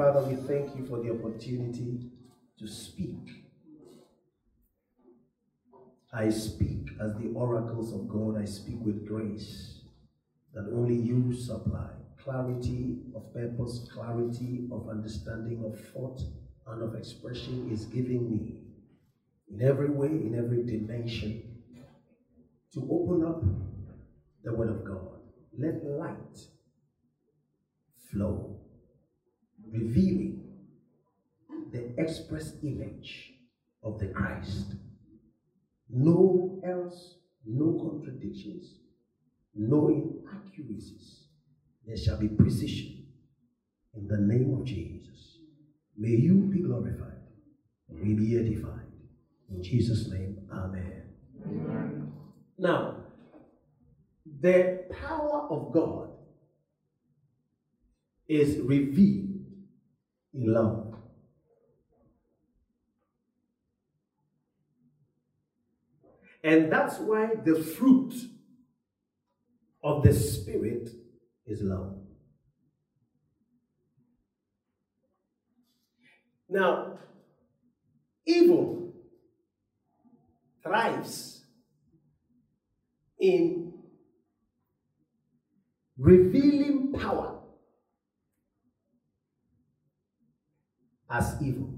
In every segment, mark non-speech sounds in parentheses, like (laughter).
Father, we thank you for the opportunity to speak. I speak as the oracles of God. I speak with grace that only you supply. Clarity of purpose, clarity of understanding, of thought, and of expression is giving me in every way, in every dimension, to open up the Word of God. Let light flow revealing the express image of the Christ. No else, no contradictions, no inaccuracies. There shall be precision in the name of Jesus. May you be glorified we be edified. In Jesus' name, amen. amen. Now, the power of God is revealed in love. And that's why the fruit of the Spirit is love. Now, evil thrives in revealing power as evil.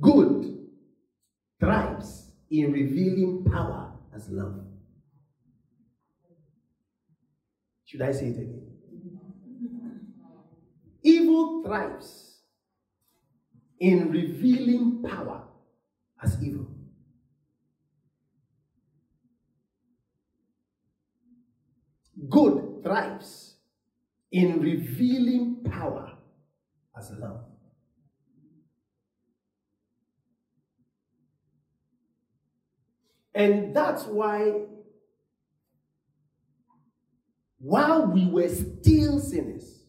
Good thrives in revealing power as love. Should I say it again? Evil thrives in revealing power as evil. Good thrives in revealing power as love. And that's why, while we were still sinners,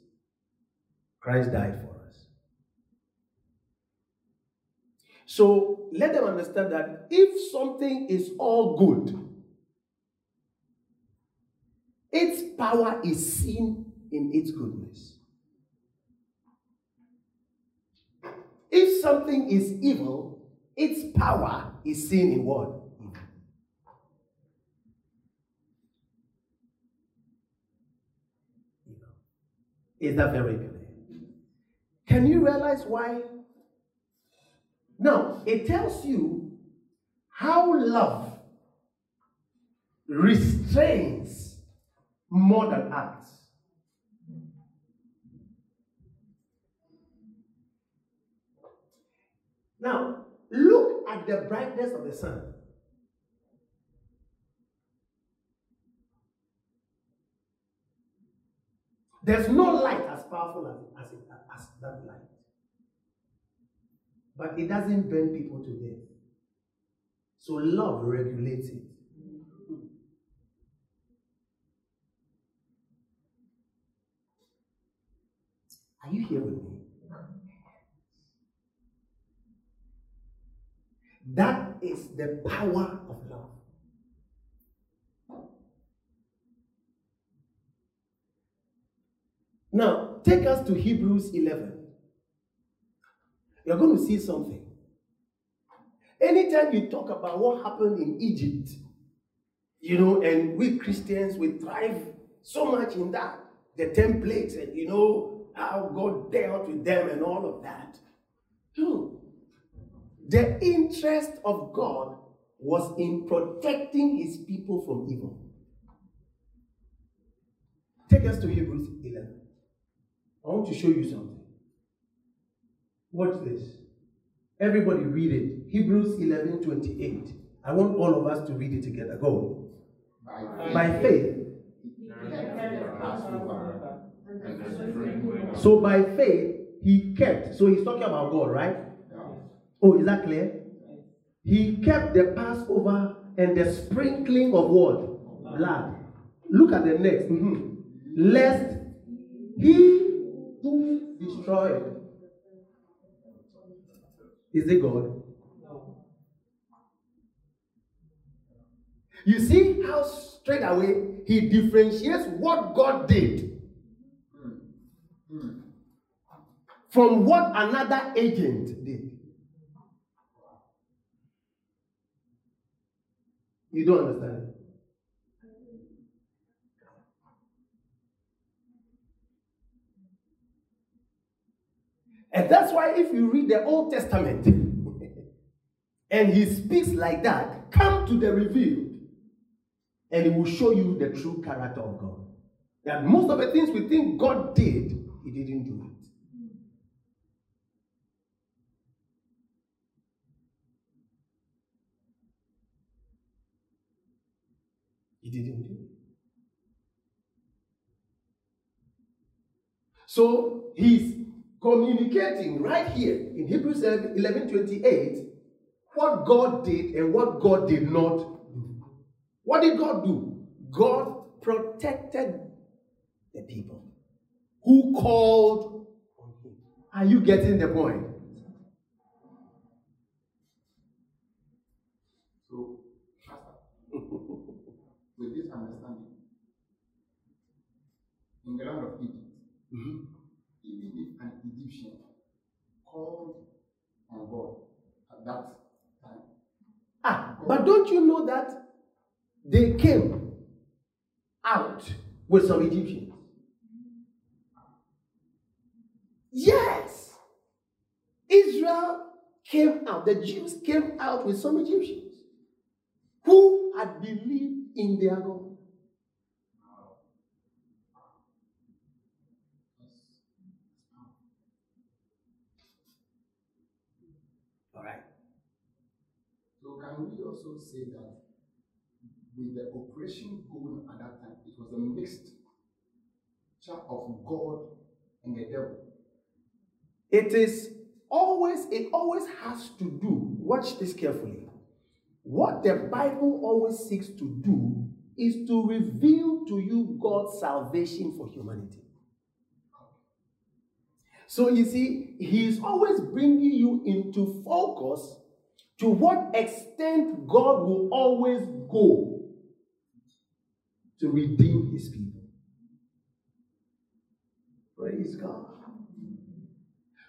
Christ died for us. So let them understand that if something is all good, its power is seen in its goodness. If something is evil, its power is seen in what? Is that very clear? Can you realize why? Now, it tells you how love restrains more than acts. Now, look at the brightness of the sun. There's no light as powerful as, as, as that light. But it doesn't burn people to death. So love regulates it. Are you here with me? That is the power of love. Now, take us to Hebrews 11. You're going to see something. Anytime you talk about what happened in Egypt, you know, and we Christians, we thrive so much in that. The templates and, you know, how God dealt with them and all of that. No. The interest of God was in protecting his people from evil. Take us to Hebrews 11. I want to show you something. Watch this. Everybody read it. Hebrews 11 28. I want all of us to read it together. Go. By faith. So by faith, he kept. So he's talking about God, right? Oh, is that clear? He kept the Passover and the sprinkling of what? Blood. Look at the next. Mm-hmm. Lest he who destroyed. Is it God? You see how straight away he differentiates what God did from what another agent did. You don't understand it? And that's why if you read the Old Testament (laughs) and he speaks like that, come to the revealed and he will show you the true character of God. That most of the things we think God did, he didn't do it. He didn't do. So he's communicating right here in Hebrews 11 28 what God did and what God did not do. What did God do? God protected the people who called on him. Are you getting the point? So, with this understanding, in the land of Egypt, mm-hmm. an Egyptian called on God at that time. Ah, but don't you know that they came out with some Egyptians? Yes. Israel came out, the Jews came out with some Egyptians who had believed in their God. All right. So, can we also say that with the operation going at that time, it was a mixture of God and the devil? It is always, it always has to do, watch this carefully. What the Bible always seeks to do is to reveal to you God's salvation for humanity. So you see, He's always bringing you into focus to what extent God will always go to redeem His people. Praise God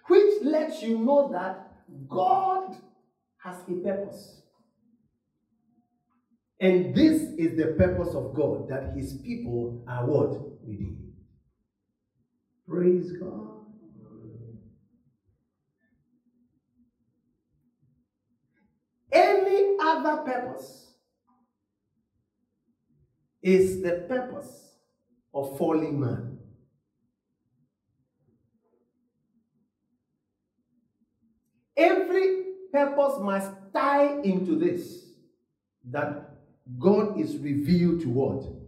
which lets you know that God has a purpose. And this is the purpose of God that his people are what? Redeemed. Praise God. Other purpose is the purpose of falling man. Every purpose must tie into this that God is revealed to what?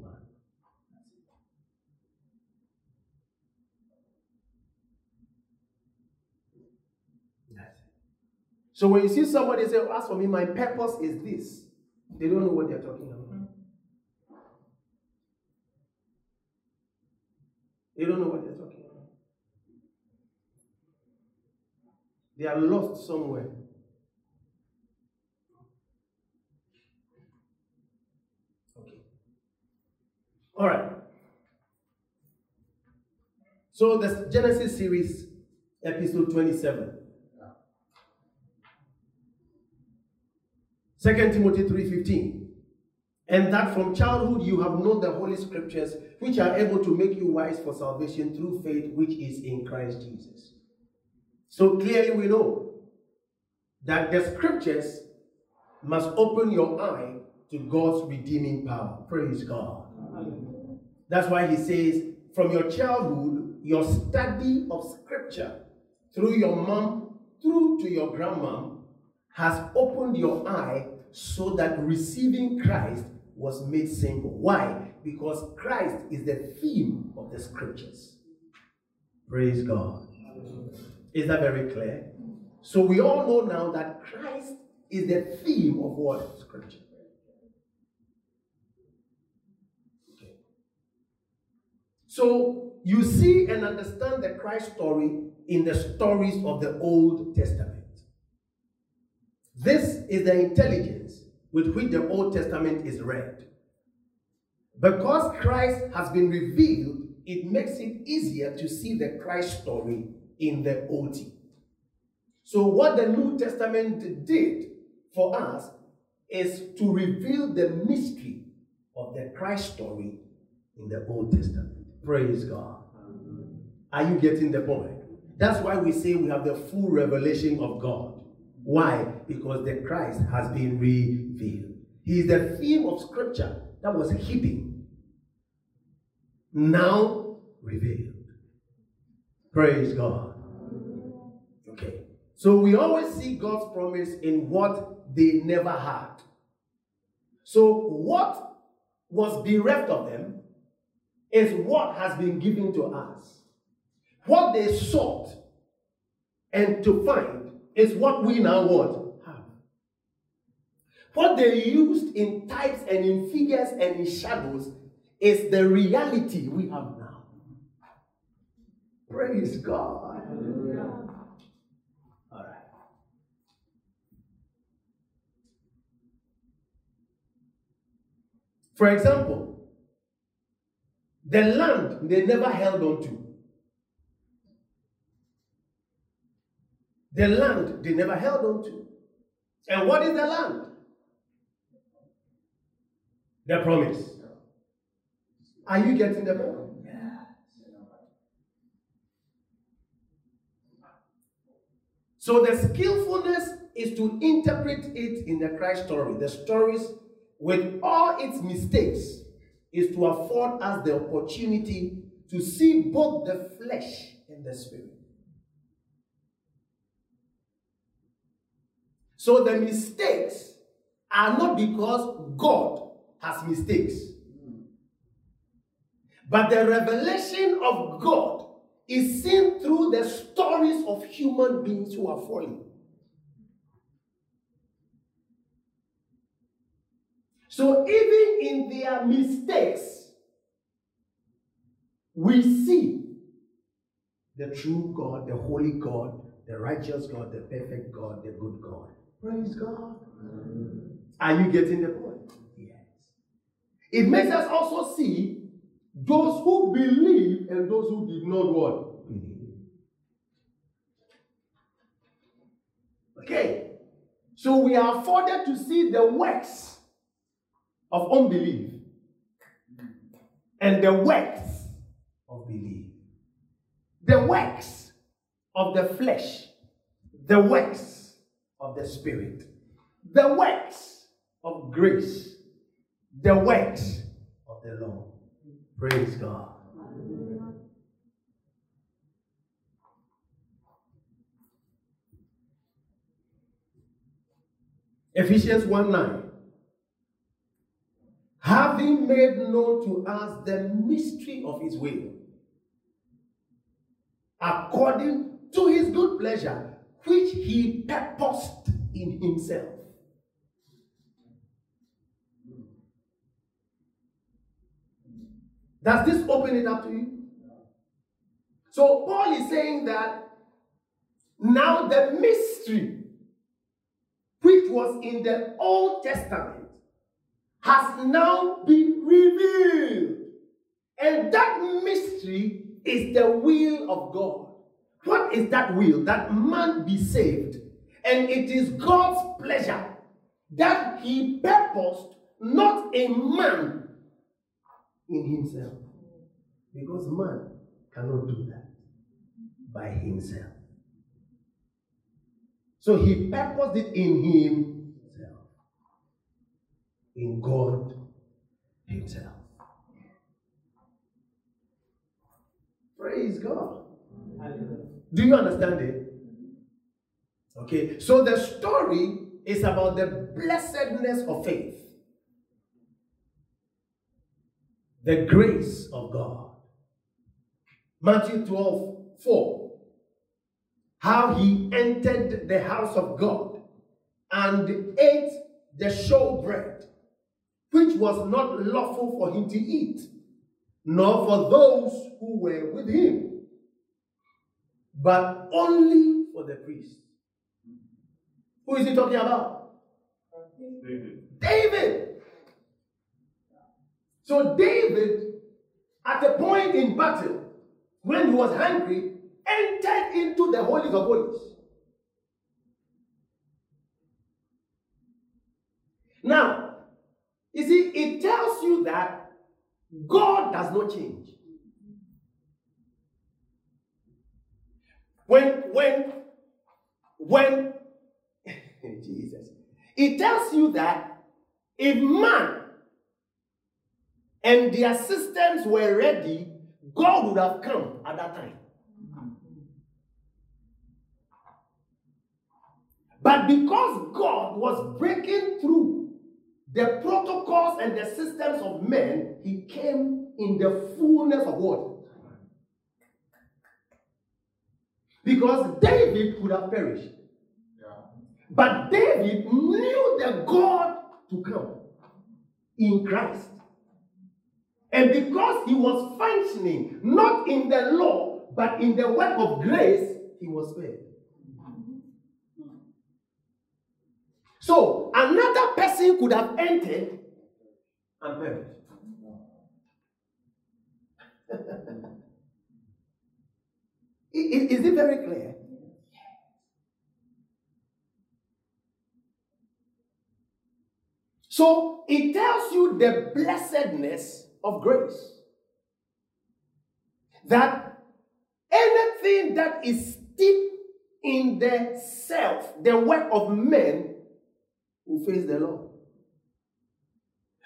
So when you see somebody say, As for me, my purpose is this, they don't know what they're talking about. Mm-hmm. They don't know what they're talking about. They are lost somewhere. Okay. All right. So the Genesis series, episode 27. 2 Timothy 3:15. And that from childhood you have known the holy scriptures, which are able to make you wise for salvation through faith which is in Christ Jesus. So clearly we know that the scriptures must open your eye to God's redeeming power. Praise God. That's why he says, from your childhood, your study of scripture through your mom, through to your grandma, has opened your eye so that receiving Christ was made simple. Why? Because Christ is the theme of the scriptures. Praise God. Is that very clear? So we all know now that Christ is the theme of what? Scripture. So you see and understand the Christ story in the stories of the Old Testament. This is the intelligence with which the Old Testament is read. Because Christ has been revealed, it makes it easier to see the Christ story in the OT. So, what the New Testament did for us is to reveal the mystery of the Christ story in the Old Testament. Praise God. Are you getting the point? That's why we say we have the full revelation of God. Why? Because the Christ has been revealed. He is the theme of scripture that was hidden, now revealed. Praise God. Okay. So we always see God's promise in what they never had. So what was bereft of them is what has been given to us. What they sought and to find is what we now what have. What they used in types and in figures and in shadows is the reality we have now. Praise God. All right. For example, the land they never held on to. The land they never held on to. And what is the land? The promise. Are you getting the point? So the skillfulness is to interpret it in the Christ story. The stories, with all its mistakes, is to afford us the opportunity to see both the flesh and the spirit. So the mistakes are not because God has mistakes. But the revelation of God is seen through the stories of human beings who are falling. So even in their mistakes, we see the true God, the holy God, the righteous God, the perfect God, the good God. Praise God. Are you getting the point? Yes. It makes us also see those who believe and those who did not what? Okay. So we are afforded to see the works of unbelief and the works of belief. The works of the flesh, the works of the Spirit, the works of grace, the works of the Lord. Praise God. Ephesians 1 9. Having made known to us the mystery of his will, according to his good pleasure, which he purposed in himself. Does this open it up to you? So Paul is saying that now the mystery which was in the Old Testament has now been revealed. And that mystery is the will of God. What is that will? That man be saved. And it is God's pleasure that he purposed not a man in himself. Because man cannot do that by himself. So he purposed it in himself, in God himself. Praise God. Do you understand it? Okay, so the story is about the blessedness of faith. the grace of God. Matthew 12 4. How he entered the house of God and ate the showbread, which was not lawful for him to eat, nor for those who were with him, but only for the priest. Who is he talking about? David. David. So David, at a point in battle, when he was hungry, entered into the Holy of holies. Now, you see, it tells you that God does not change. When, when, when, (laughs) Jesus, it tells you that if man and their systems were ready, God would have come at that time. But because God was breaking through the protocols and the systems of men, he came in the fullness of what? Because David could have perished. Yeah. But David knew the God to come in Christ. And because he was functioning not in the law, but in the work of grace, he was spared. So another person could have entered and perished. (laughs) is, is it very clear? So it tells you the blessedness of grace. That anything that is steeped in the self, the work of men, will face the law.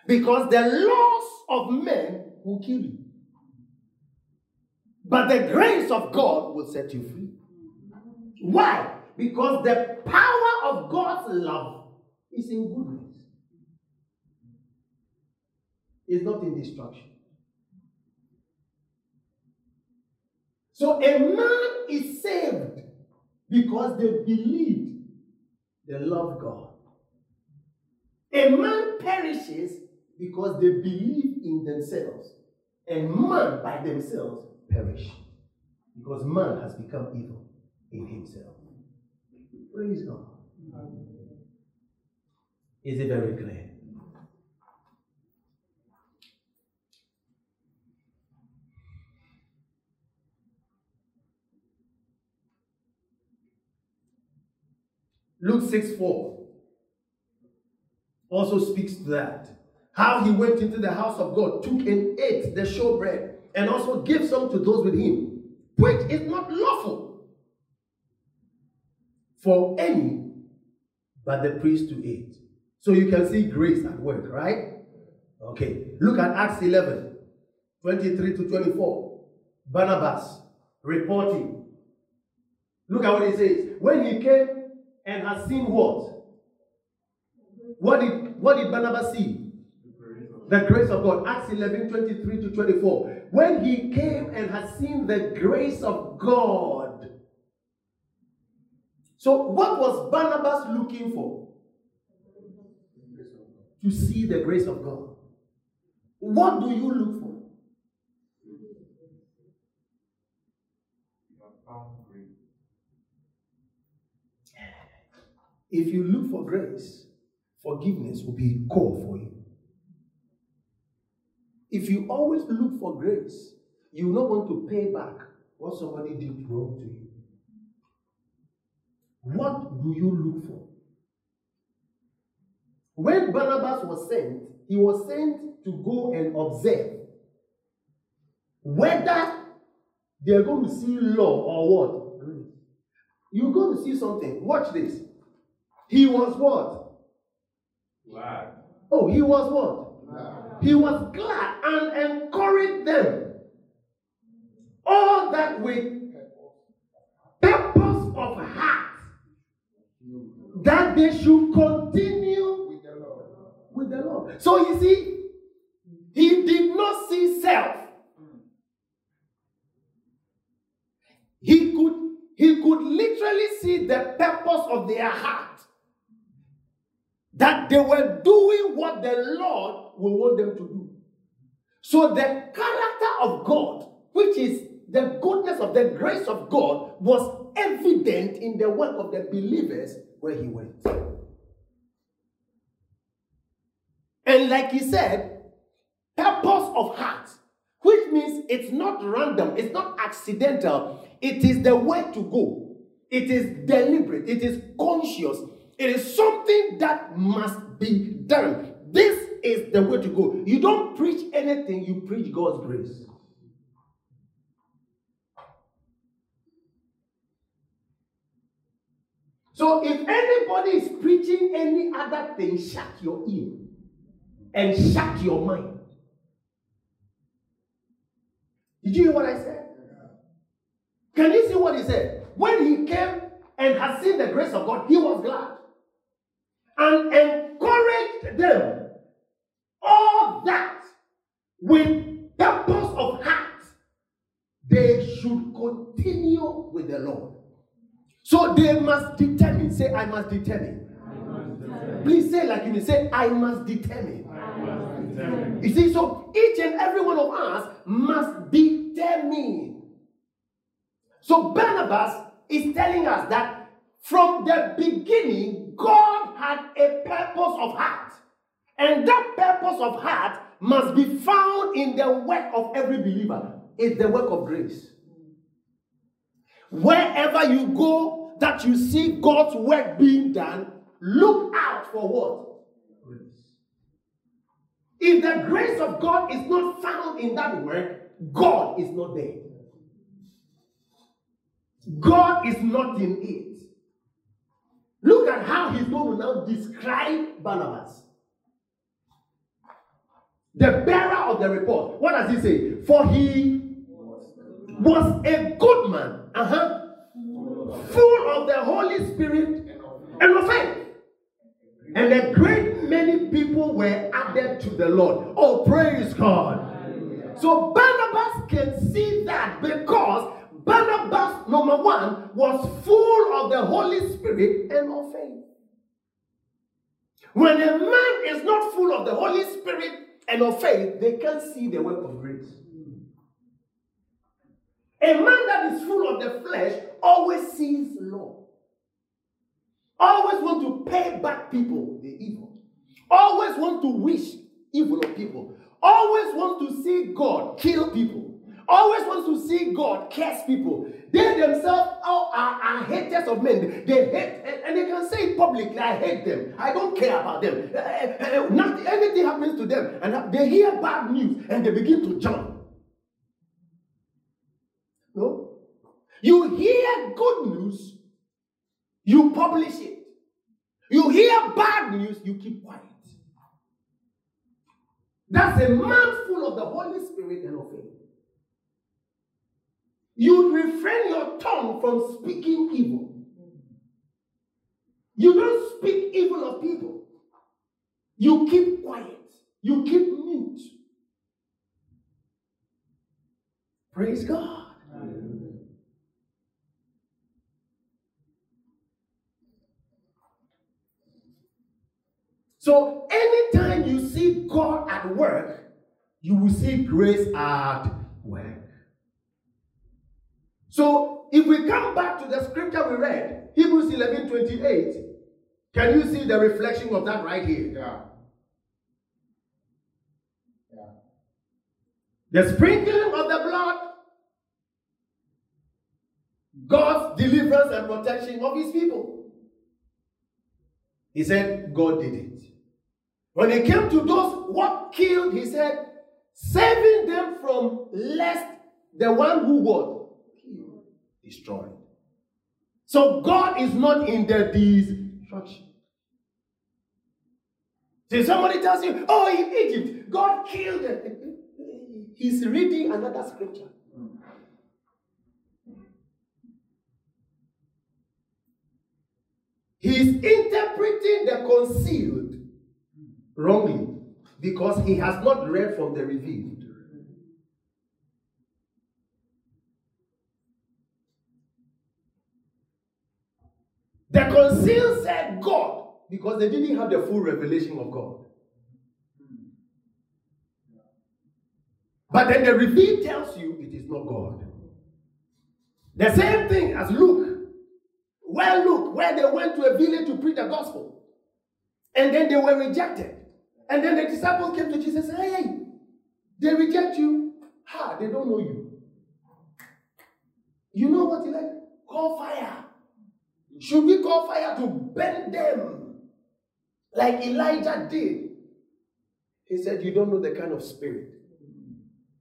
Because the laws of men will kill you. But the grace of God will set you free. Why? Because the power of God's love is in goodness. It's not in destruction. So a man is saved because they believed they love God. A man perishes because they believe in themselves. And man by themselves perish. Because man has become evil in himself. Praise God. Is it very clear? Luke 6 4 also speaks to that. How he went into the house of God, took and ate the showbread, and also give some to those with him, which is not lawful for any but the priest to eat. So you can see grace at work, right? Okay. Look at Acts 11 23 to 24. Barnabas reporting. Look at what he says. When he came and has seen what? What did, what did Barnabas see? The grace of God. Acts 11 23 to 24. When he came and had seen the grace of God. So, what was Barnabas looking for? To see the grace of God. What do you look for? If you look for grace, forgiveness will be core for you. If you always look for grace, you not want to pay back what somebody did wrong to you. What do you look for? When Barnabas was sent, he was sent to go and observe whether they're going to see law or what? You're going to see something. Watch this. He was what? Glad. Oh, he was what? He was glad and encouraged them. All that with purpose of heart that they should continue with the Lord. With the Lord. So you see, he did not see self. He could he could literally see the purpose of their heart. That they were doing what the Lord will want them to do. So the character of God, which is the goodness of the grace of God, was evident in the work of the believers where he went. And like he said, purpose of heart, which means it's not random, it's not accidental, it is the way to go. It is deliberate, it is conscious, it is something that must be done. This is the way to go. You don't preach anything, you preach God's grace. So if anybody is preaching any other thing, shut your ear and shut your mind. Did you hear what I said? Can you see what he said? When he came and had seen the grace of God, he was glad and encouraged them. All that with purpose of heart, they should continue with the Lord. So they must determine. Say, I must determine. Please say like you say, I must determine. I must determine. You see, so each and every one of us must determine. So Barnabas is telling us that from the beginning, God had a purpose of heart. And that purpose of heart must be found in the work of every believer. It's the work of grace. Wherever you go, that you see God's work being done, look out for what? Grace. If the grace of God is not found in that work, God is not there. God is not in it. Look at how he's going to now describe Barnabas. The bearer of the report. What does he say? For he was a good man. Uh-huh. Full of the Holy Spirit and of faith. And a great many people were added to the Lord. Oh, praise God. So Barnabas can see that because Barnabas, number one, was full of the Holy Spirit and of faith. When a man is not full of the Holy Spirit and of faith, they can't see the work of grace. A man that is full of the flesh always sees law. Always want to pay back people the evil. Always want to wish evil on people. Always want to see God kill people always wants to see God curse people. They themselves are, are, are, haters of men. They hate, and they can say publicly, I hate them. I don't care about them. Uh, uh, nothing, anything happens to them, and they hear bad news and they begin to jump. No? You hear good news, you publish it. You hear bad news, you keep quiet. That's a man full of the Holy Spirit and of faith you refrain your tongue from speaking evil. You don't speak evil of people. You keep quiet. You keep mute. Praise God. So, anytime you see God at work, you will see grace at work. So if we come back to the scripture we read, Hebrews 11 28, can you see the reflection of that right here? Yeah. Yeah. The sprinkling of the blood, God's deliverance and protection of his people. He said, God did it. When it came to those what killed, he said, saving them from lest the one who what? Destroyed. So God is not in the destruction. So somebody tells you, oh, in Egypt, God killed. (laughs) He's reading another scripture. He's interpreting the concealed wrongly because he has not read from the revealed. The council said God because they didn't have the full revelation of God. But then the reveal tells you it is not God. The same thing as Luke. Where Luke, where they went to a village to preach the gospel. And then they were rejected. And then the disciples came to Jesus and said, Hey, they reject you. Ha, they don't know you. You know what he like? Call fire. Should we call fire to burn them like Elijah did? He said, You don't know the kind of spirit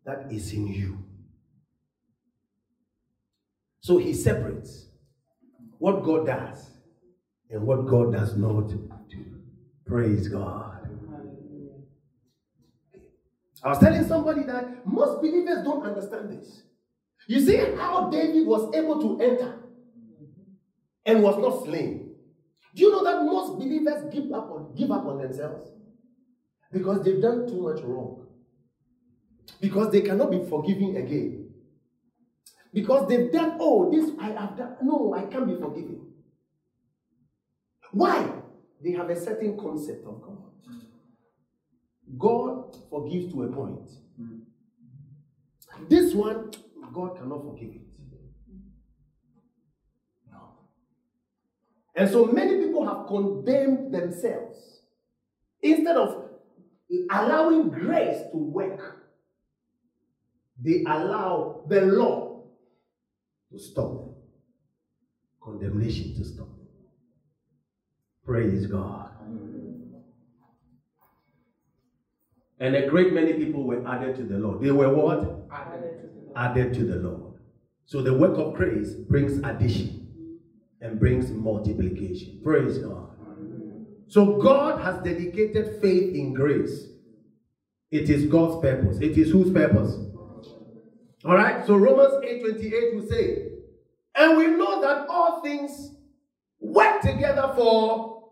that is in you. So he separates what God does and what God does not do. Praise God. I was telling somebody that most believers don't understand this. You see how David was able to enter and was not slain. Do you know that most believers give up on give up on themselves? Because they've done too much wrong. Because they cannot be forgiven again. Because they've done, oh, this I have done. No, I can't be forgiven. Why? They have a certain concept of God. God forgives to a point. Hmm. This one, God cannot forgive it. No. And so many people have condemned themselves instead of allowing grace to work. They allow the law to stop, them, condemnation to stop. Praise God. And a great many people were added to the Lord. They were what? Added to the Lord. So the work of grace brings addition and brings multiplication. Praise God. So God has dedicated faith in grace. It is God's purpose. It is whose purpose? All right. So Romans 8:28 will say, and we know that all things work together for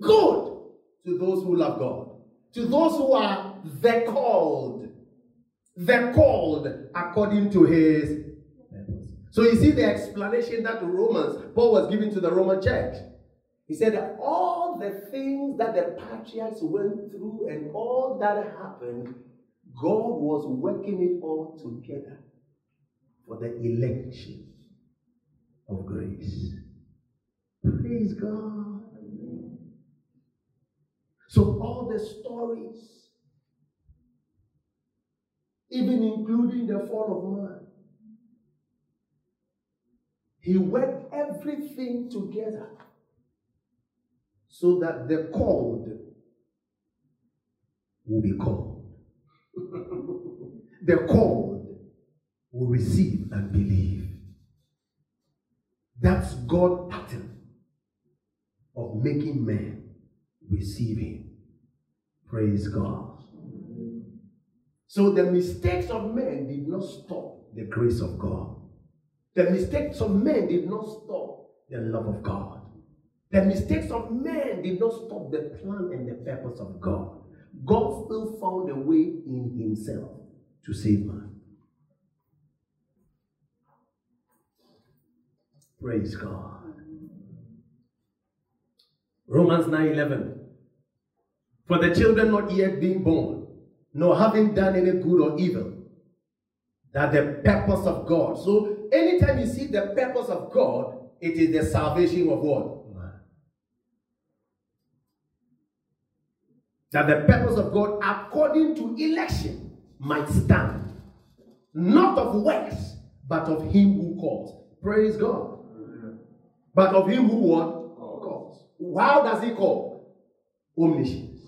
good to those who love God, to those who are the called, the called according to his. So you see the explanation that Romans, Paul was giving to the Roman church. He said that all the things that the patriarchs went through and all that happened, God was working it all together for the election of grace. Praise God. So, all the stories, even including the fall of man, he worked everything together so that the called will be called. (laughs) the called will receive and believe. That's God's pattern of making men receive Him. Praise God. So the mistakes of men did not stop the grace of God. The mistakes of men did not stop the love of God. The mistakes of men did not stop the plan and the purpose of God. God still found a way in Himself to save man. Praise God. Romans 9:11. For the children not yet being born, nor having done any good or evil, that the purpose of God. So anytime you see the purpose of God, it is the salvation of what? That the purpose of God, according to election, might stand. Not of works, but of him who calls. Praise God. But of him who what? Calls. How does he call? Omniscience.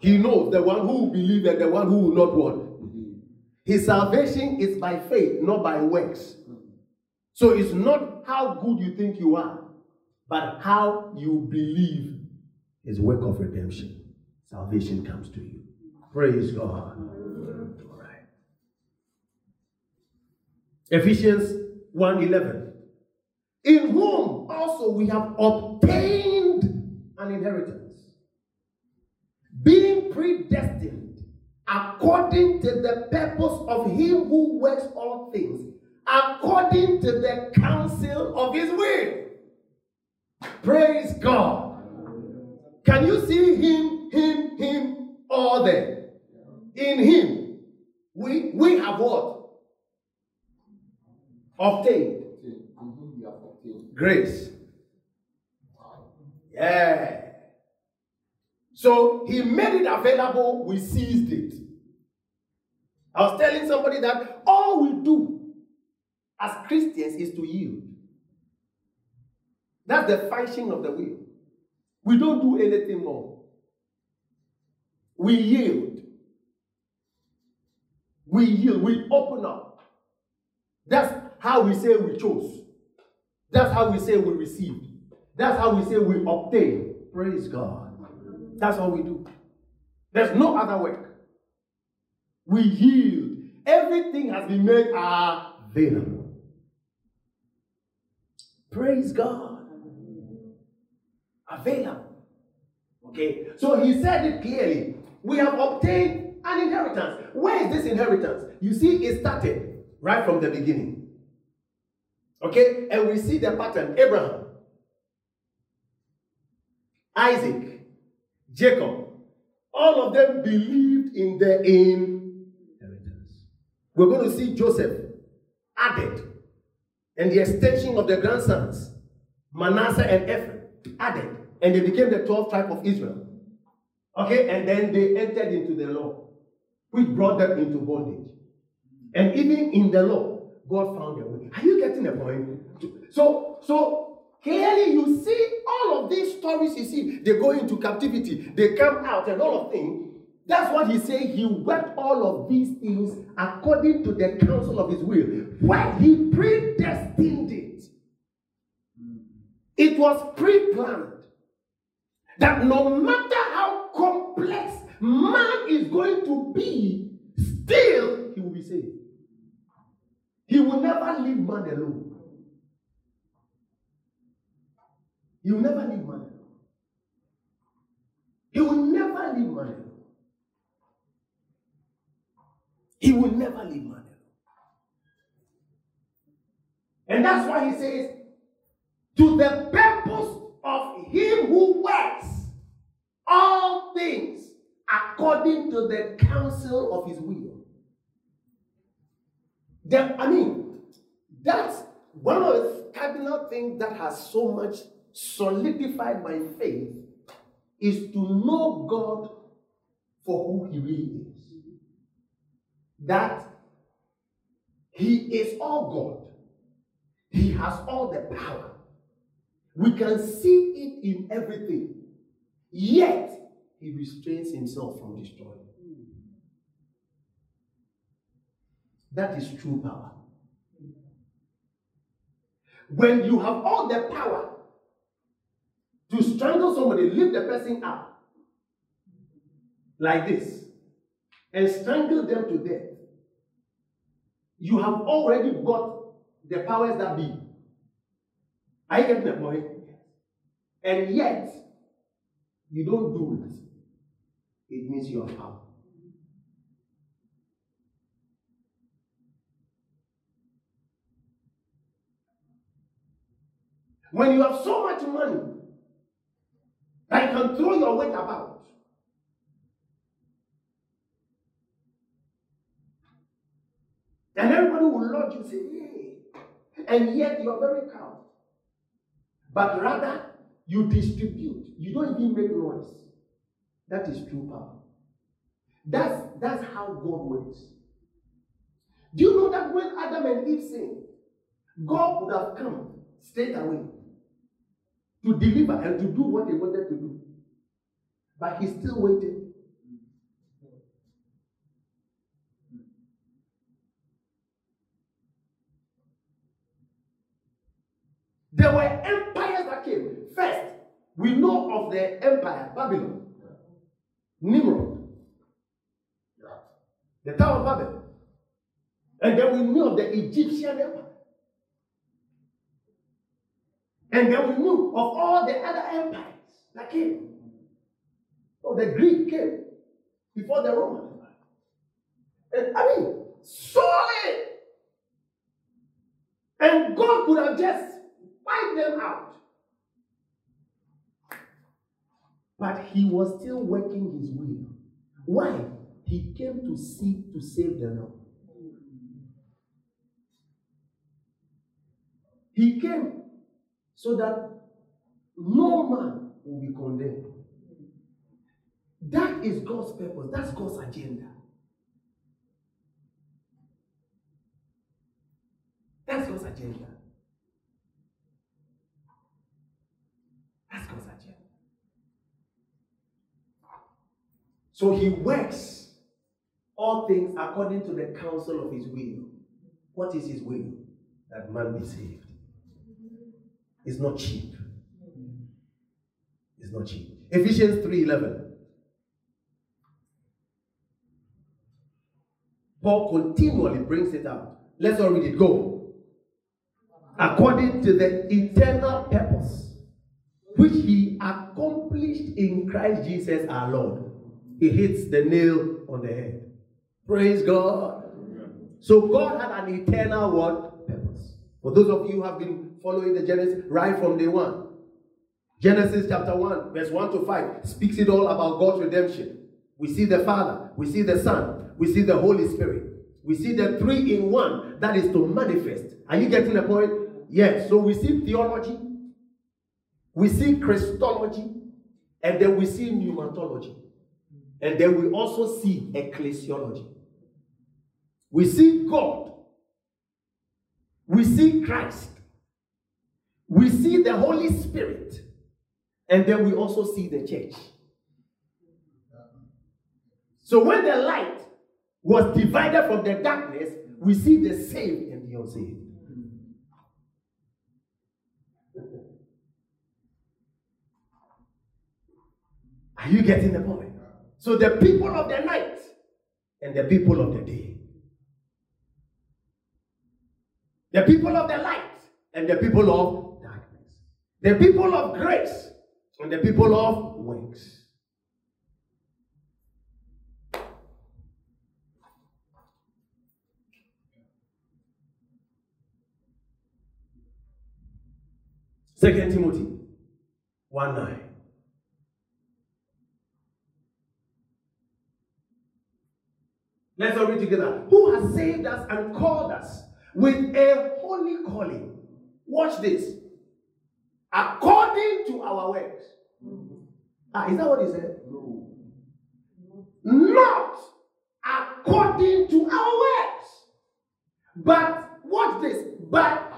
He knows the one who will believe and the one who will not what? His salvation is by faith, not by works. So it's not how good you think you are, but how you believe his work of redemption. Salvation comes to you. Praise God. All right. Ephesians 1:11 in whom also we have obtained an inheritance, being predestined according to the purpose of him who works all things, according to the counsel of his will. Praise God. Can you see him, him, him all there? In him, we we have what? Obtained grace. Yeah. So he made it available, we seized it. I was telling somebody that all we do as Christians is to yield. That's the function of the will. We don't do anything more. We yield. We yield. We open up. That's how we say we chose. That's how we say we received. That's how we say we obtain. Praise God. That's all we do. There's no other work. We yield. Everything has been made available. Praise God available. Okay, so he said it clearly. We have obtained an inheritance. Where is this inheritance? You see, it started right from the beginning. Okay, and we see the pattern Abraham, Isaac, Jacob, all of them believed in the inheritance. We're going to see Joseph added, and the extension of the grandsons, Manasseh and Ephraim, added and they became the 12 tribe of Israel. Okay, and then they entered into the law, which brought them into bondage. And even in the law, God found a way. Are you getting the point? So, so clearly you see all of these stories you see, they go into captivity, they come out, and all of things. That's what he said. He worked all of these things according to the counsel of his will. When he predestined it, it was pre-planned that no matter how complex man is going to be, still he will be saved. He will never leave man alone. He will never leave man alone. He will never leave man alone. He will never leave man alone. And that's why he says, to the purpose of him who works all things according to the counsel of his will. The, I mean, that's one of the cardinal things that has so much solidified my faith is to know God for who he really is. That he is all God. He has all the power. We can see it in everything. Yet, he restrains himself from destroying. That is true power. When you have all the power to strangle somebody, lift the person up like this and strangle them to death, you have already got the powers that be. Are you getting the point? And yet, you don't do it. It means you are power. When you have so much money that you can throw your weight about, and everybody will love you, say, hey, and yet you are very calm but rather you distribute. You don't even make noise. That is true power. That's, that's how God works. Do you know that when Adam and Eve sinned, God would have come straight away to deliver and to do what they wanted to do. But he still waited. There were empires that came. First, we know of the empire, Babylon, Nimrod, the Tower of Babel. And then we knew of the Egyptian empire. And then we knew of all the other empires that came. Oh, the Greek came before the Roman. And, I mean, solid. And God could have just wiped them out. But he was still working his will. Why? He came to seek to save the Lord. He came so that no man will be condemned. That is God's purpose. That's God's agenda. That's God's agenda. That's God's agenda. So he works all things according to the counsel of his will. What is his will? That man be saved. It's not cheap. It's not cheap. Ephesians 3:11. Paul continually brings it out. Let's all read it. Go. According to the eternal purpose which he accomplished in Christ Jesus our Lord. He hits the nail on the head. Praise God. So God had an eternal what? Purpose. For those of you who have been following the Genesis right from day one. Genesis chapter 1, verse 1 to 5 speaks it all about God's redemption. We see the Father, we see the Son, we see the Holy Spirit. We see the three in one that is to manifest. Are you getting the point? Yes. So we see theology, we see Christology, and then we see pneumatology. And then we also see ecclesiology. We see God. We see Christ. We see the Holy Spirit. And then we also see the church. So when the light was divided from the darkness, we see the saved and the unsaved. Are you getting the point? So the people of the night and the people of the day. The people of the light and the people of darkness. The people of grace and the people of works. Second Timothy 1 9. Let's all read together. Who has saved us and called us with a holy calling? Watch this. According to our works. Ah, is that what he said? No. Not according to our works. But watch this. But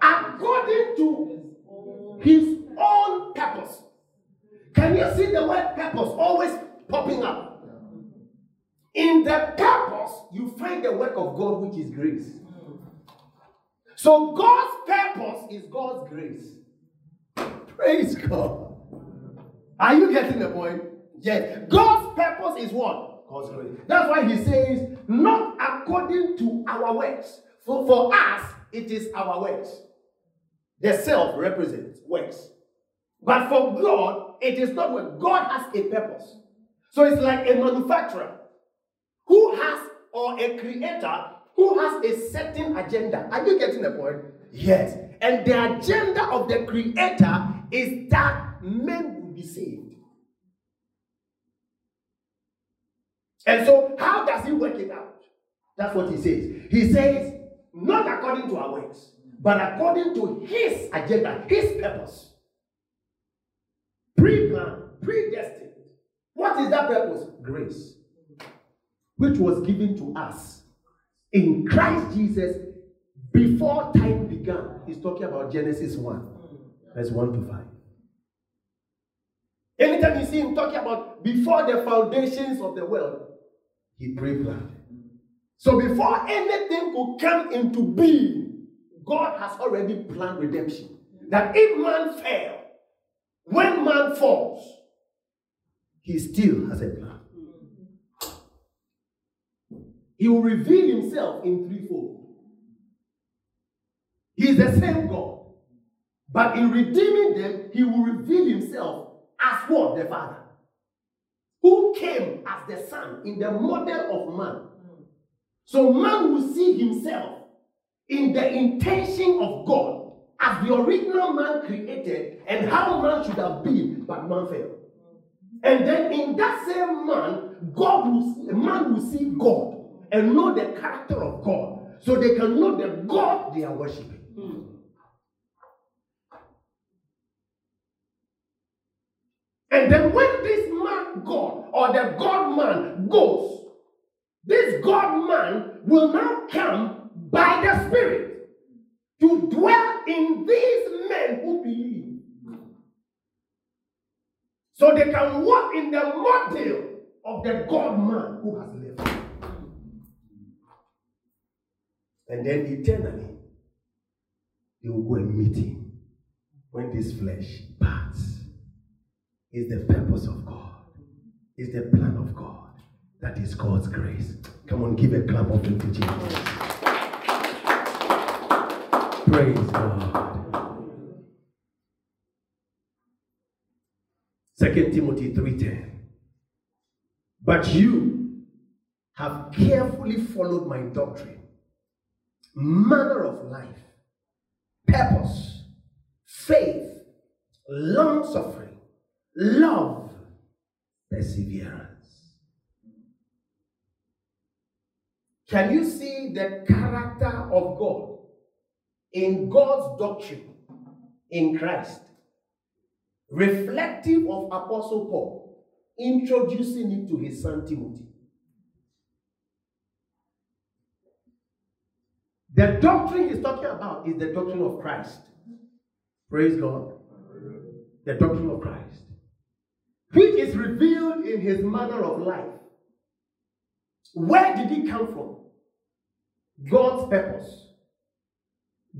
according to his own purpose. Can you see the word purpose always popping up? In the purpose, you find the work of God, which is grace. So God's purpose is God's grace. Praise God. Are you getting the point? Yes. God's purpose is what? God's grace. That's why he says, not according to our works. So for us, it is our works. The self represents works. But for God, it is not work. God has a purpose. So it's like a manufacturer who has, or a creator who has a certain agenda. Are you getting the point? Yes. And the agenda of the creator is that men will be saved. And so, how does he work it out? That's what he says. He says, not according to our works, but according to his agenda, his purpose. Pre planned, predestined. What is that purpose? Grace, which was given to us in Christ Jesus before time began. He's talking about Genesis 1, verse 1 to 5. Anytime you see him talking about before the foundations of the world, he pre-planned. So before anything could come into being, God has already planned redemption. That if man fail, when man falls, he still has a plan. He will reveal himself in threefold. He is the same God. But in redeeming them, he will reveal himself as what? The Father. Who came as the Son in the model of man. So man will see himself in the intention of God as the original man created and how man should have been, but man failed. And then in that same man, God will a man will see God and know the character of God. So they can know the God they are worshiping. Hmm. And then when this man God or the God man goes, this God man will now come by the Spirit to dwell in these men who believe. So they can walk in the model of the God man who has lived. And then eternally, they will go and meet him when this flesh parts. Is the purpose of God, is the plan of God. That is God's grace. Come on, give a clap of to Jesus. Praise God. Second Timothy 3:10. But you have carefully followed my doctrine, manner of life, purpose, faith, long suffering, love, perseverance. Can you see the character of God in God's doctrine in Christ? Reflective of Apostle Paul, introducing it to his son Timothy. The doctrine he's talking about is the doctrine of Christ. Praise God. The doctrine of Christ, which is revealed in his manner of life. Where did he come from? God's purpose,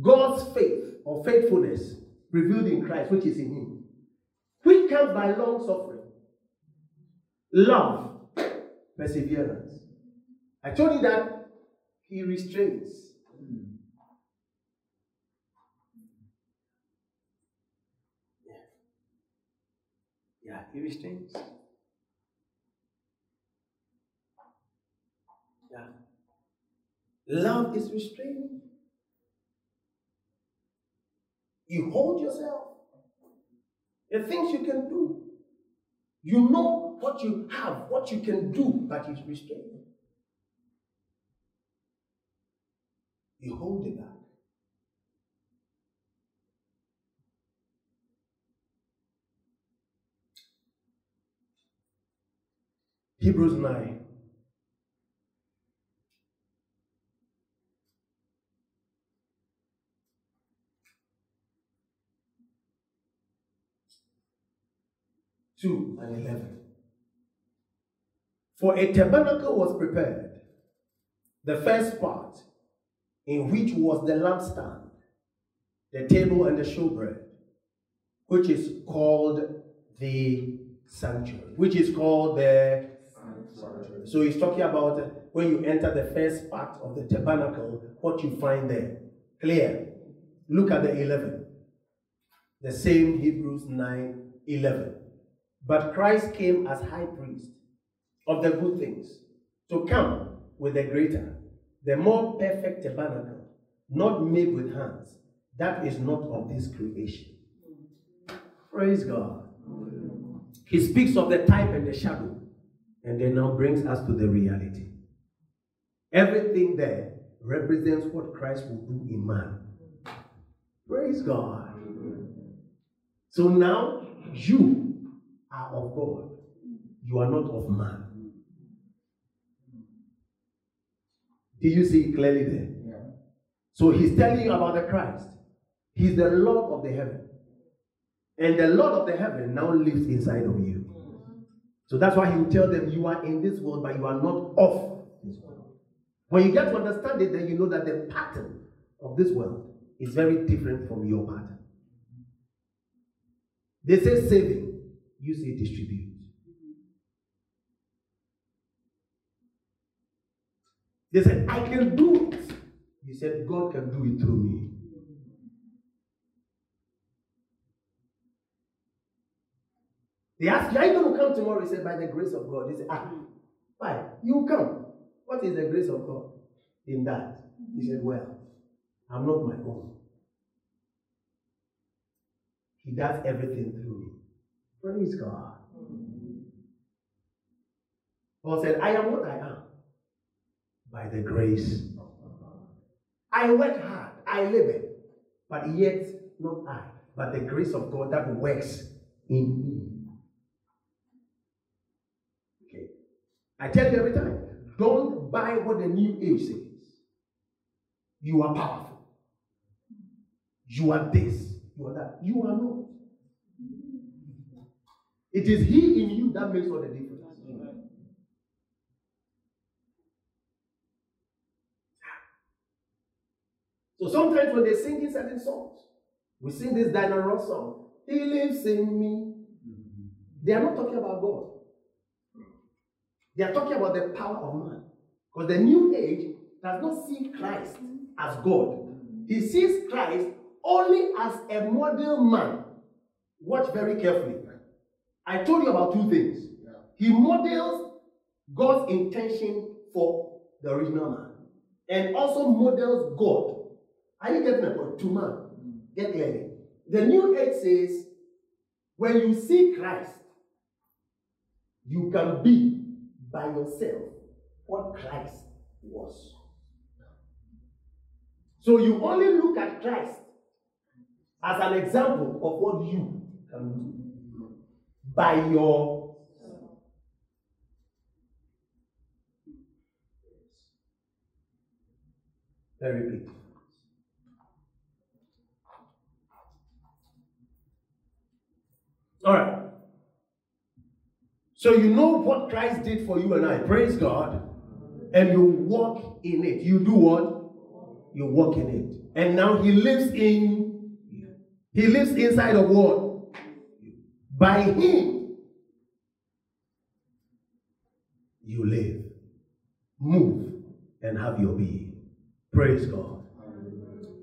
God's faith or faithfulness revealed in Christ, which is in him, which comes by long suffering, love, perseverance. I told you that he restrains. Restrains. Yeah. Love is restraining. You hold yourself. The things you can do. You know what you have, what you can do, but it's restraining. You hold it back. Hebrews 9. Two and eleven. For a tabernacle was prepared, the first part, in which was the lampstand, the table, and the showbread, which is called the sanctuary, which is called the. So he's talking about when you enter the first part of the tabernacle, what you find there. Clear. Look at the 11. The same Hebrews 9 11. But Christ came as high priest of the good things to come with the greater, the more perfect tabernacle, not made with hands, that is not of this creation. Praise God. He speaks of the type and the shadow, and then now brings us to the reality. Everything there represents what Christ will do in man. Praise God. So now you are of God, you are not of man. Do you see it clearly there? Yeah. So he's telling you about the Christ. He's the Lord of the heaven. And the Lord of the heaven now lives inside of you. So that's why he will tell them, You are in this world, but you are not of this world. When you get to understand it, then you know that the pattern of this world is very different from your pattern. They say saving, you say distribute. They said, I can do it. You said, God can do it through me. They asked Are you going to come tomorrow? He said, By the grace of God. He said, Ah, why? You come. What is the grace of God in that? He said, Well, I'm not my own. He does everything through me. Praise God. Paul said, I am what I am by the grace of God. I work hard, I labor, but yet not I, but the grace of God that works in me. Okay. I tell you every time, don't buy what the new age says. You are powerful. You are this. You are that. You are not. It is He in you that makes all the difference. So sometimes when they sing in certain songs, we sing this Diana Ross song, He lives in me. They are not talking about God. They are talking about the power of man. Because the new age does not see Christ as God. He sees Christ only as a model man. Watch very carefully. I told you about two things. He models God's intention for the original man and also models God. Are you getting a point? To man. Get clearly. The new age says when you see Christ, you can be by yourself what Christ was. So you only look at Christ as an example of what you can do by your very big. All right. So you know what Christ did for you and I. Praise God. And you walk in it. You do what? You walk in it. And now he lives in he lives inside of what? By him you live, move, and have your being. Praise God.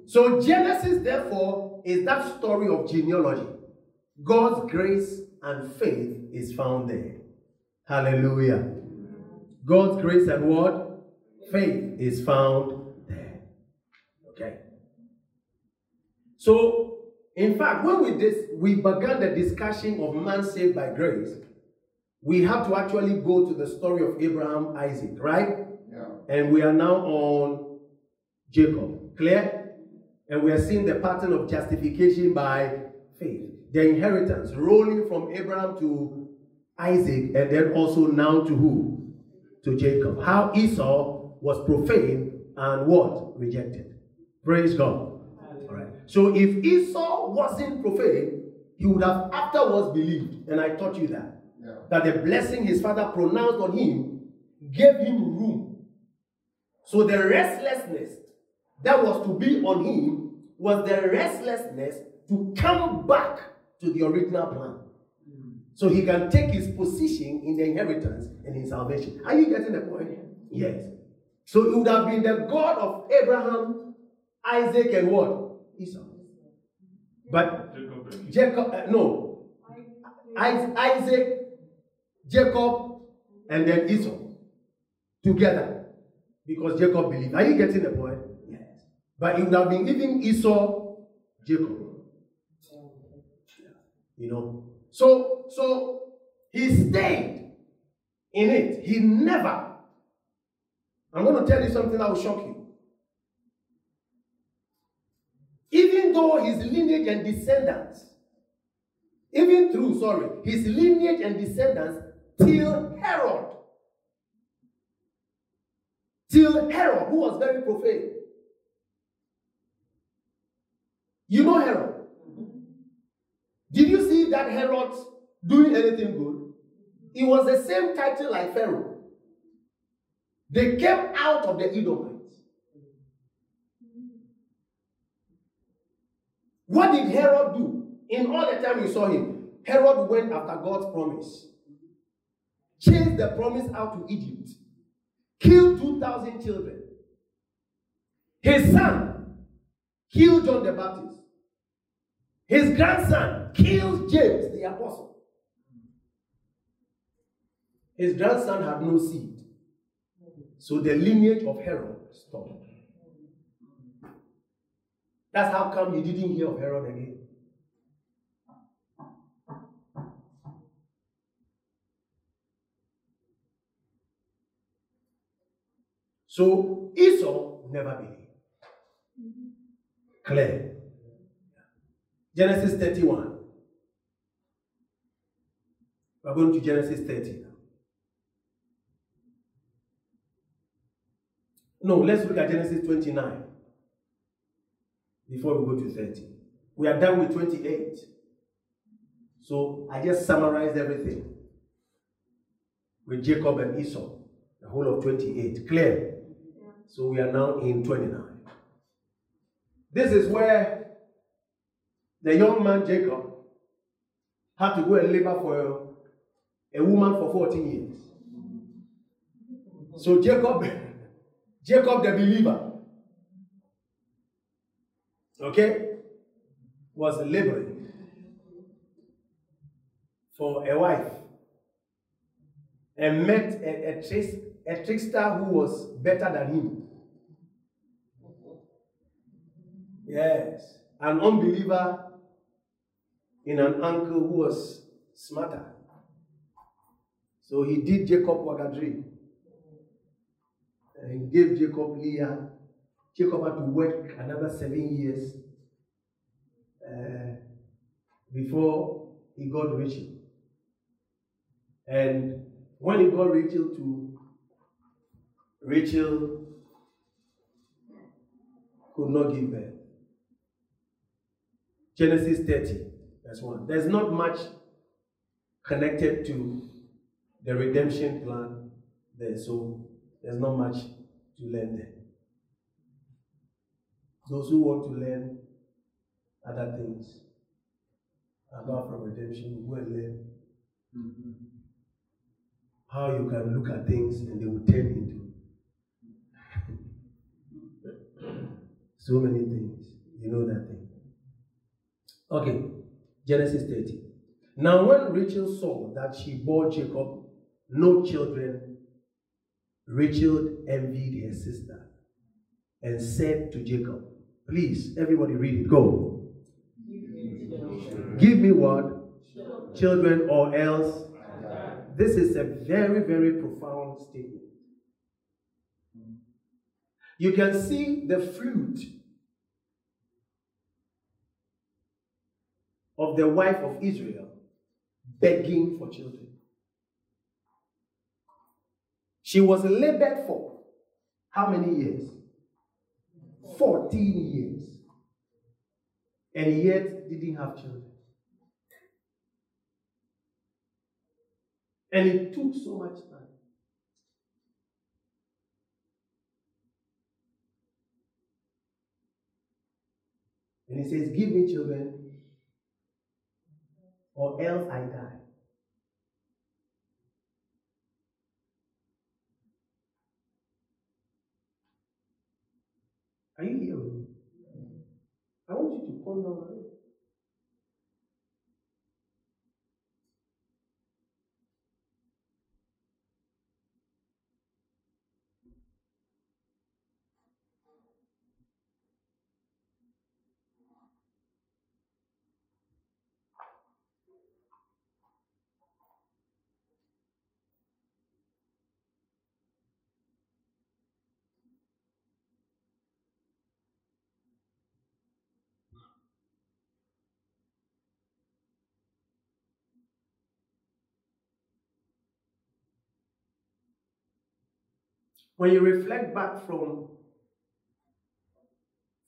So Genesis, therefore, is that story of genealogy. God's grace and faith is found there. Hallelujah. God's grace and what? Faith is found there. Okay. So, in fact, when we dis- we began the discussion of man saved by grace, we have to actually go to the story of Abraham, Isaac, right? Yeah. And we are now on Jacob. Clear? And we are seeing the pattern of justification by faith. The inheritance rolling from Abraham to Isaac and then also now to who? To Jacob. How Esau was profaned and what? Rejected. Praise God. All right. So if Esau wasn't profaned, he would have afterwards believed. And I taught you that. Yeah. That the blessing his father pronounced on him gave him room. So the restlessness that was to be on him was the restlessness to come back to the original plan. So he can take his position in the inheritance and in salvation. Are you getting the point? Yes. So it would have been the God of Abraham, Isaac, and what? Esau. But Jacob Jacob, uh, no. Isaac, Jacob, and then Esau together. Because Jacob believed. Are you getting the point? Yes. But it would have been even Esau, Jacob. You know. So, so he stayed in it. He never. I'm going to tell you something that will shock you. Even though his lineage and descendants, even through, sorry, his lineage and descendants till Herod, till Herod, who was very profane. You know Herod. Herod doing anything good? It was the same title like Pharaoh. They came out of the Edomites. What did Herod do? In all the time you saw him, Herod went after God's promise, chased the promise out to Egypt, killed 2,000 children. His son killed John the Baptist. His grandson killed James the apostle. His grandson had no seed. So the lineage of Herod stopped. That's how come you didn't hear of Herod again. So Esau never believed. Clear. Genesis 31. We're going to Genesis 30. No, let's look at Genesis 29 before we go to 30. We are done with 28. So I just summarized everything with Jacob and Esau, the whole of 28. Clear? So we are now in 29. This is where the young man Jacob had to go and labor for a woman for 14 years. So Jacob, (laughs) Jacob the believer, okay, was laboring for a wife and met a, a, a trickster who was better than him. Yes, an unbeliever in an uncle who was smarter. So he did Jacob Wagadri. And he gave Jacob Leah. Jacob had to work another seven years uh, before he got Rachel. And when he got Rachel to Rachel could not give birth. Genesis 30, verse 1. There's not much connected to the redemption plan there, so there's not much to learn there. Those who want to learn other things apart from redemption, go and learn mm-hmm. how you can look at things and they will turn into (laughs) so many things. You know that thing. Okay, Genesis 30. Now, when Rachel saw that she bore Jacob no children, Rachel envied her sister and said to Jacob, Please, everybody read it. Go. Give me what? Children or else. This is a very, very profound statement. You can see the fruit of the wife of Israel begging for children. She was labored for how many years? 14 years. And yet didn't have children. And it took so much time. And he says, Give me children or else I die. Are you hearing me? I want you to ponder on it. When you reflect back from,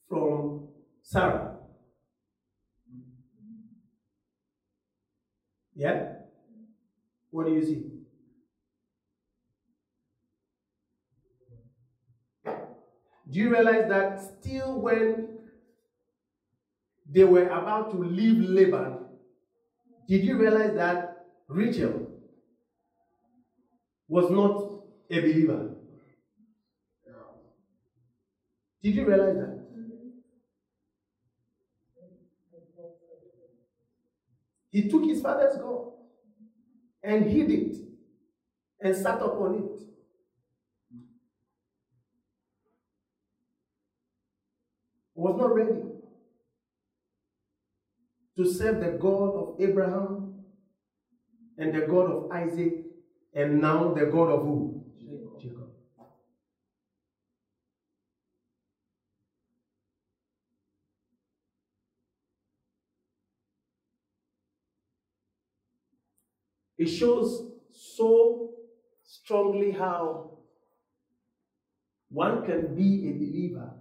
from Sarah, yeah? What do you see? Do you realize that still when they were about to leave Laban, did you realize that Rachel was not a believer? Did you realize that? He took his father's God and hid it and sat upon it. Was not ready to serve the God of Abraham and the God of Isaac and now the God of who? Jacob. It shows so strongly how one can be a believer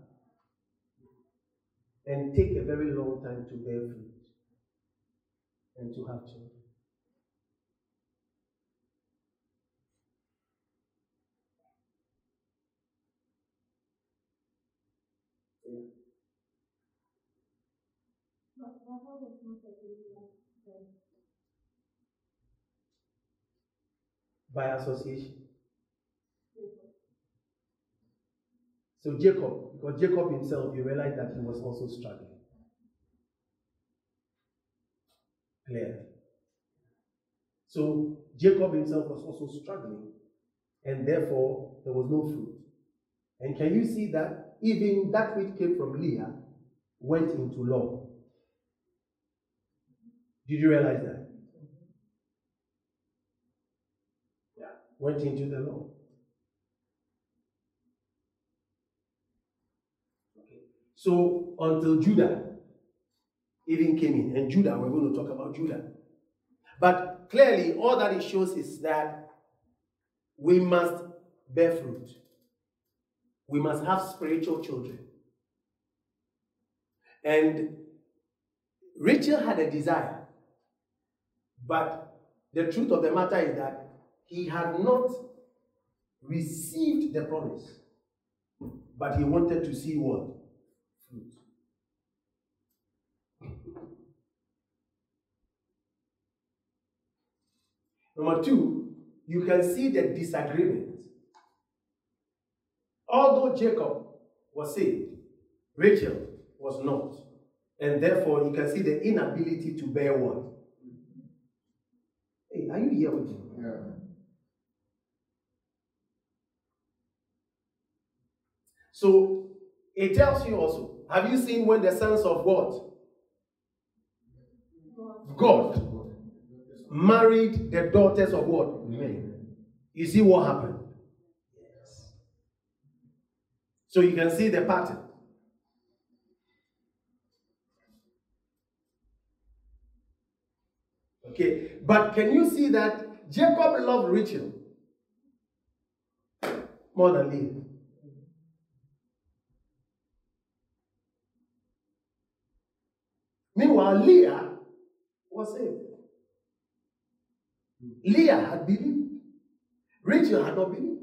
and take a very long time to bear fruit and to have children. By association. So Jacob, because Jacob himself, you realize that he was also struggling. Clear. So Jacob himself was also struggling, and therefore there was no fruit. And can you see that even that which came from Leah went into law? Did you realize that? Yeah, went into the law. Okay. So until Judah even came in, and Judah, we're going to talk about Judah. But clearly, all that it shows is that we must bear fruit. We must have spiritual children. And Rachel had a desire but the truth of the matter is that he had not received the promise, but he wanted to see what? Fruit. Number two, you can see the disagreement. Although Jacob was saved, Rachel was not. And therefore, you can see the inability to bear what? Hey, are you here with me? Yeah. So it tells you also. Have you seen when the sons of what? God married the daughters of what? Men. You see what happened? Yes. So you can see the pattern. Okay, but can you see that Jacob loved Rachel more than Leah? Meanwhile, Leah was saved. Leah had believed. Rachel had not believed.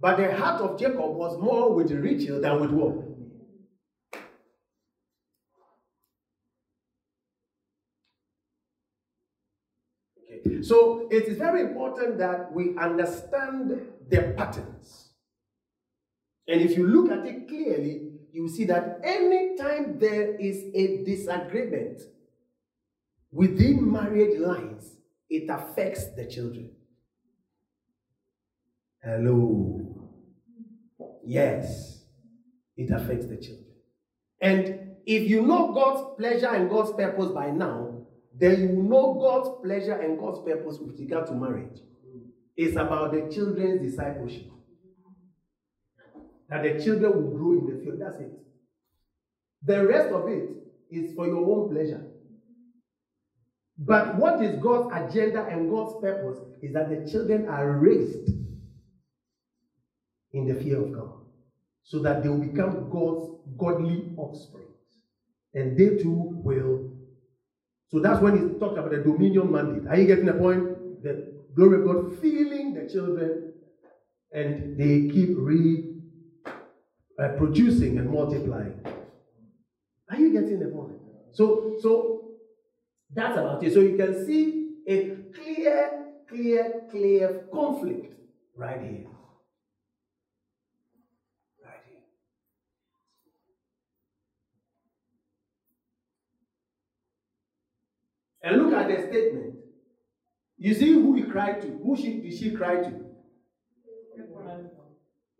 But the heart of Jacob was more with Rachel than with what? Okay. So it is very important that we understand the patterns. And if you look at it clearly, you see that anytime there is a disagreement within marriage lines, it affects the children. Hello. Yes, it affects the children. And if you know God's pleasure and God's purpose by now, then you know God's pleasure and God's purpose with regard to marriage. It's about the children's discipleship. That the children will grow in the field. That's it. The rest of it is for your own pleasure. But what is God's agenda and God's purpose is that the children are raised in the fear of God so that they will become God's godly offspring. And they too will. So that's when he talked about the dominion mandate. Are you getting the point? The glory of God filling the children and they keep re uh, producing and multiplying. Are you getting the point? So, so that's about it. So you can see a clear, clear, clear conflict right here. Right here. And look at the statement. You see who he cried to. Who she, did she cry to?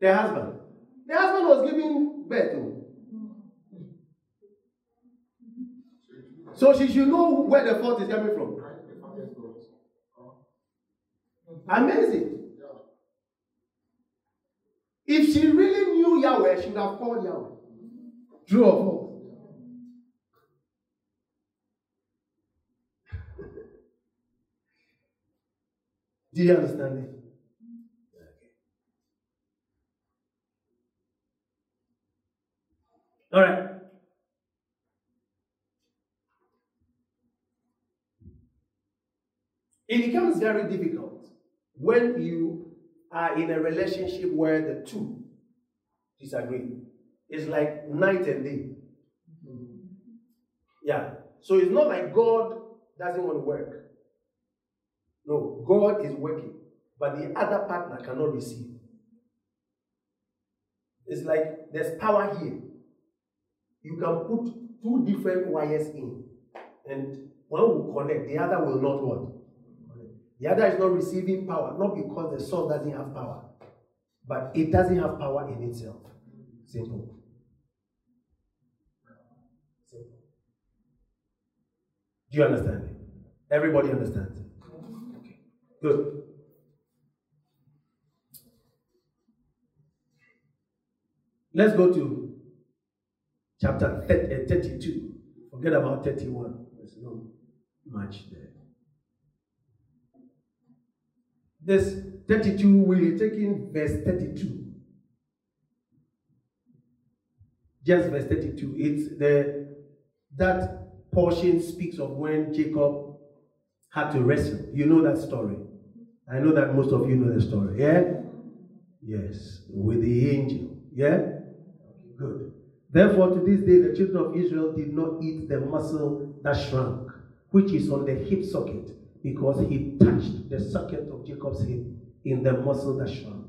The husband. The husband was giving birth. So she should know where the fault is coming from. Amazing. If she really knew Yahweh, she would have called Yahweh. True or false? (laughs) Do you understand it? All right. It becomes very difficult when you are in a relationship where the two disagree. It's like night and day. Mm-hmm. Yeah. So it's not like God doesn't want to work. No, God is working, but the other partner cannot receive. It's like there's power here. You can put two different wires in, and one will connect, the other will not what? The other is not receiving power, not because the source doesn't have power, but it doesn't have power in itself. Simple. Simple. Do you understand it? Everybody understands it? Okay. Good. Let's go to chapter eh, 32. Forget about 31. There's no much there. This 32, we are taking verse 32. Just verse 32. It's the that portion speaks of when Jacob had to wrestle. You know that story. I know that most of you know the story. Yeah? Yes. With the angel. Yeah? Therefore, to this day, the children of Israel did not eat the muscle that shrunk, which is on the hip socket because he touched the socket of Jacob's hip in the muscle that shrunk.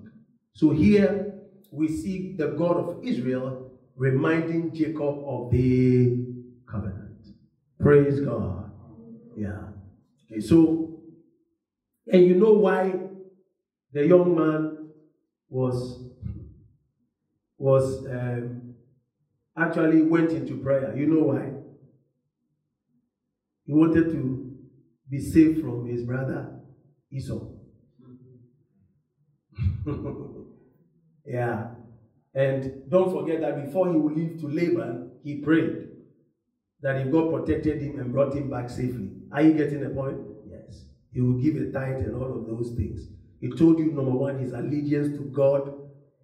So here we see the God of Israel reminding Jacob of the covenant. Praise God. Yeah. Okay, so, and you know why the young man was was um, actually went into prayer. You know why? He wanted to be saved from his brother Esau. (laughs) yeah. And don't forget that before he would leave to Laban, he prayed that if God protected him and brought him back safely. Are you getting the point? Yes. He will give a tithe and all of those things. He told you, number one, his allegiance to God,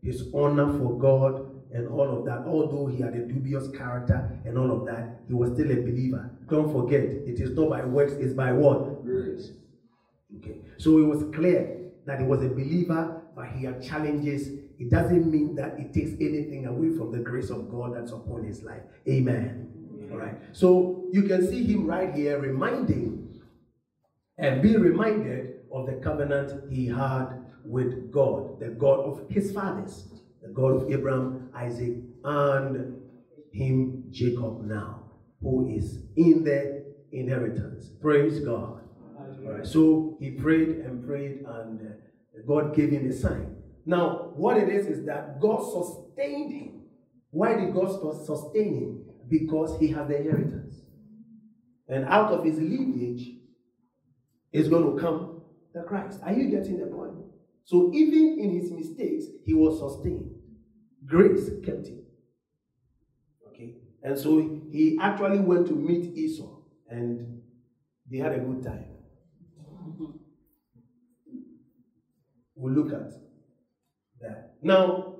his honor for God, and all of that. Although he had a dubious character and all of that, he was still a believer. Don't forget, it is not by works, it's by what? Grace. Okay. So it was clear that he was a believer, but he had challenges. It doesn't mean that it takes anything away from the grace of God that's upon his life. Amen. All right. So you can see him right here reminding and being reminded of the covenant he had with God, the God of his fathers the God of Abraham, Isaac, and him, Jacob, now, who is in the inheritance. Praise God. All right, so he prayed and prayed, and uh, God gave him a sign. Now, what it is is that God sustained him. Why did God sustain him? Because he has the inheritance. And out of his lineage is going to come the Christ. Are you getting the point? So even in his mistakes, he was sustained. Grace kept him. Okay? And so he actually went to meet Esau and they had a good time. We'll look at that. Now,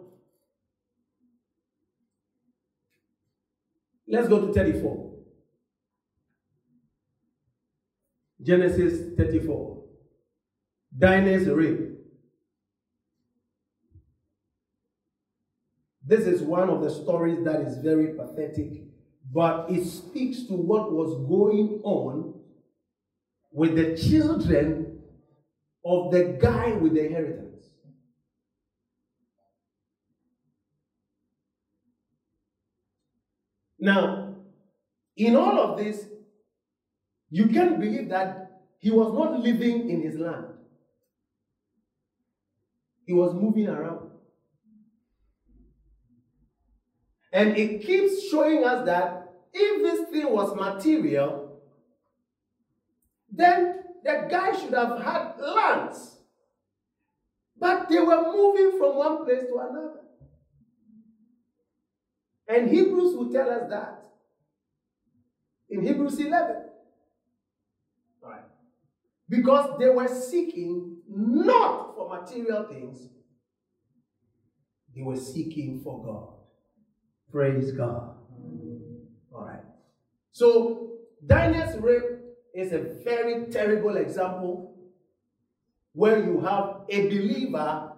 let's go to 34. Genesis 34. Dinah's rape. This is one of the stories that is very pathetic, but it speaks to what was going on with the children of the guy with the inheritance. Now, in all of this, you can't believe that he was not living in his land. He was moving around. And it keeps showing us that if this thing was material, then the guy should have had lands. But they were moving from one place to another. And Hebrews will tell us that in Hebrews 11. Right. Because they were seeking not for material things, they were seeking for God. Praise God. All right. So, Dinah's rape is a very terrible example where you have a believer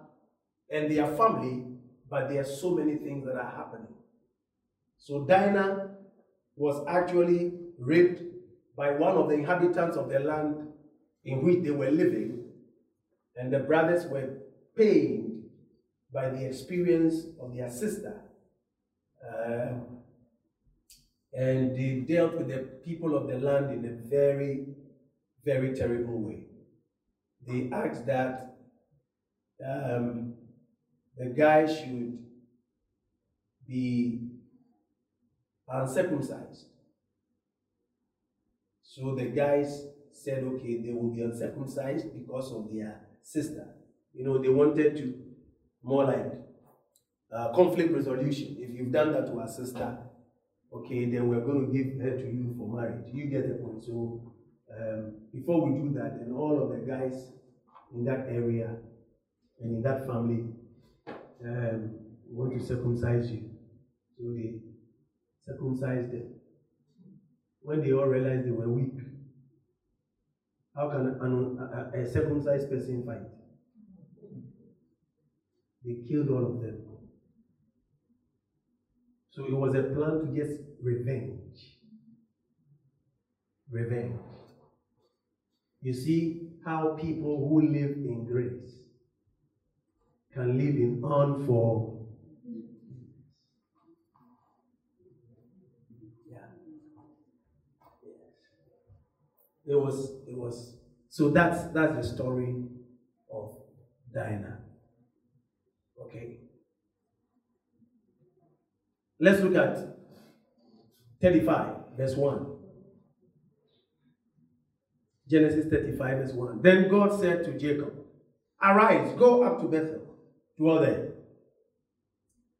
and their family, but there are so many things that are happening. So, Dinah was actually raped by one of the inhabitants of the land in which they were living, and the brothers were pained by the experience of their sister. Uh, and they dealt with the people of the land in a very, very terrible way. They asked that um, the guy should be uncircumcised. So the guys said, okay, they will be uncircumcised because of their sister. You know, they wanted to more like uh, conflict resolution. If you've done that to a sister, okay, then we're going to give her to you for marriage. You get the point. So um, before we do that, then all of the guys in that area and in that family um, want to circumcise you. So they circumcised them. When they all realized they were weak, how can an, a, a circumcised person fight? They killed all of them. So it was a plan to get revenge. Revenge. You see how people who live in grace can live in unfor. Yeah. Yes. It was. It was. So that's that's the story of Dinah. Okay. Let's look at 35, verse 1. Genesis 35, verse 1. Then God said to Jacob, Arise, go up to Bethel, dwell there,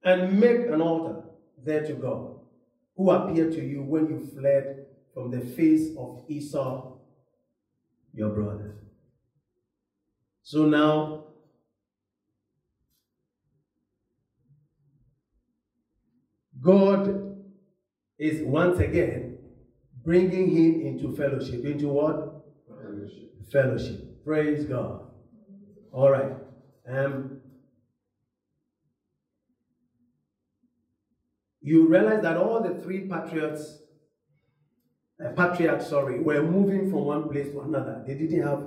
and make an altar there to God, who appeared to you when you fled from the face of Esau, your brother. So now God is once again bringing him into fellowship. Into what? Fellowship. Fellowship. Praise God. All right. Um, you realize that all the three patriots, uh, patriarchs, sorry, were moving from one place to another. They didn't have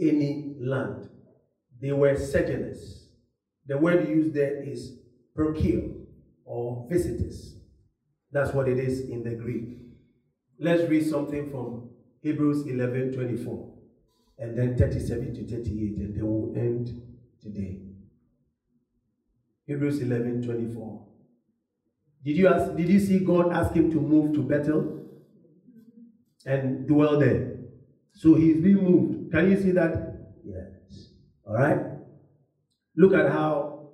any land. They were sojourners. The word used there is perkil or visitors. That's what it is in the Greek. Let's read something from Hebrews 11 24 and then 37 to 38, and then we'll end today. Hebrews 11 24. Did you ask, did you see God ask him to move to Bethel and dwell there? So he's being moved. Can you see that? Yes. All right. Look at how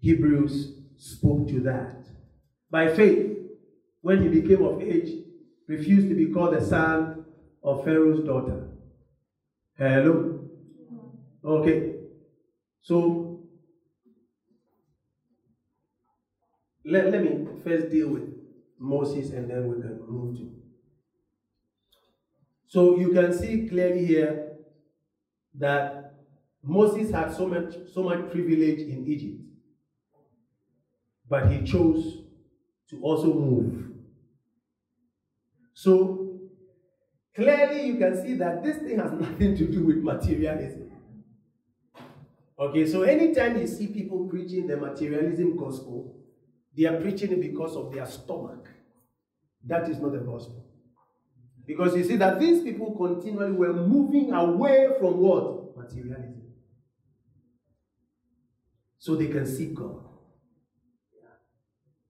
Hebrews spoke to that. By faith, when he became of age, refused to be called the son of Pharaoh's daughter. Hello? Okay. So, let, let me first deal with Moses and then we can move to. So, you can see clearly here that Moses had so much, so much privilege in Egypt but he chose to also move. So clearly, you can see that this thing has (laughs) nothing to do with materialism. Okay, so anytime you see people preaching the materialism gospel, they are preaching it because of their stomach. That is not the gospel. Because you see that these people continually were moving away from what? Materialism. So they can see God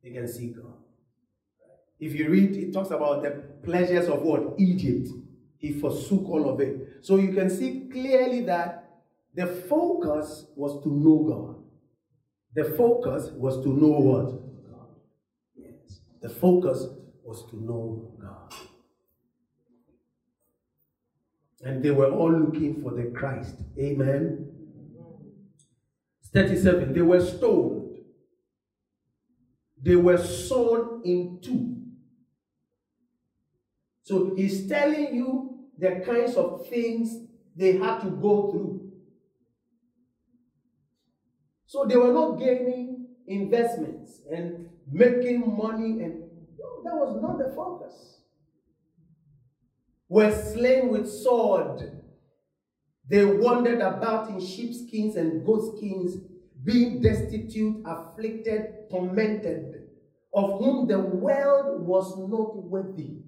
they can see God. If you read, it talks about the pleasures of what? Egypt. He forsook all of it. So you can see clearly that the focus was to know God. The focus was to know what? God. Yes. The focus was to know God. And they were all looking for the Christ. Amen. 37. They were stoned. They were sawn in two. So he's telling you the kinds of things they had to go through. So they were not gaining investments and making money, and no, that was not the focus. Were slain with sword. They wandered about in sheepskins and goatskins, being destitute, afflicted, tormented, of whom the world was not worthy.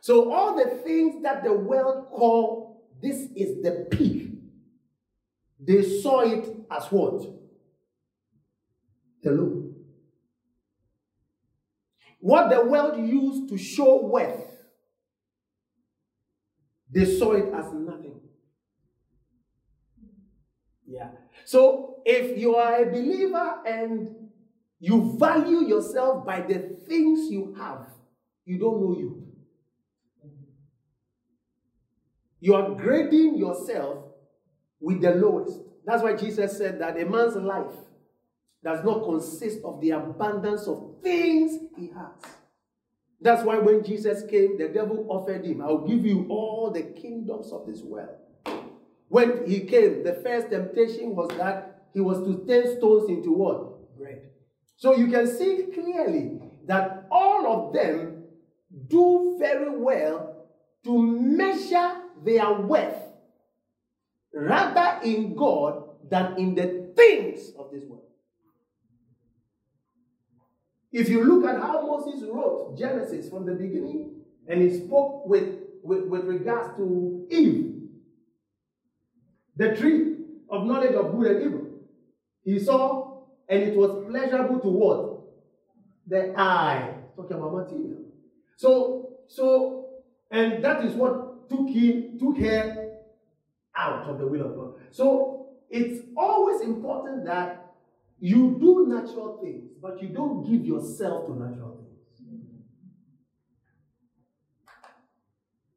So, all the things that the world call this is the peak, they saw it as what? The low. What the world used to show worth, they saw it as nothing. Yeah. So if you are a believer and you value yourself by the things you have, you don't know you. You are grading yourself with the lowest. That's why Jesus said that a man's life does not consist of the abundance of things he has. That's why when Jesus came, the devil offered him, I'll give you all the kingdoms of this world. When he came, the first temptation was that he was to turn stones into what? Bread. So you can see clearly that all of them do very well to measure their worth rather in God than in the things of this world. If you look at how Moses wrote Genesis from the beginning, and he spoke with, with, with regards to Eve, the tree of knowledge of good and evil, he saw, and it was pleasurable to what? The eye. Talking about material. So, so, and that is what took him, took her out of the will of God. So it's always important that you do natural things, but you don't give yourself to natural things.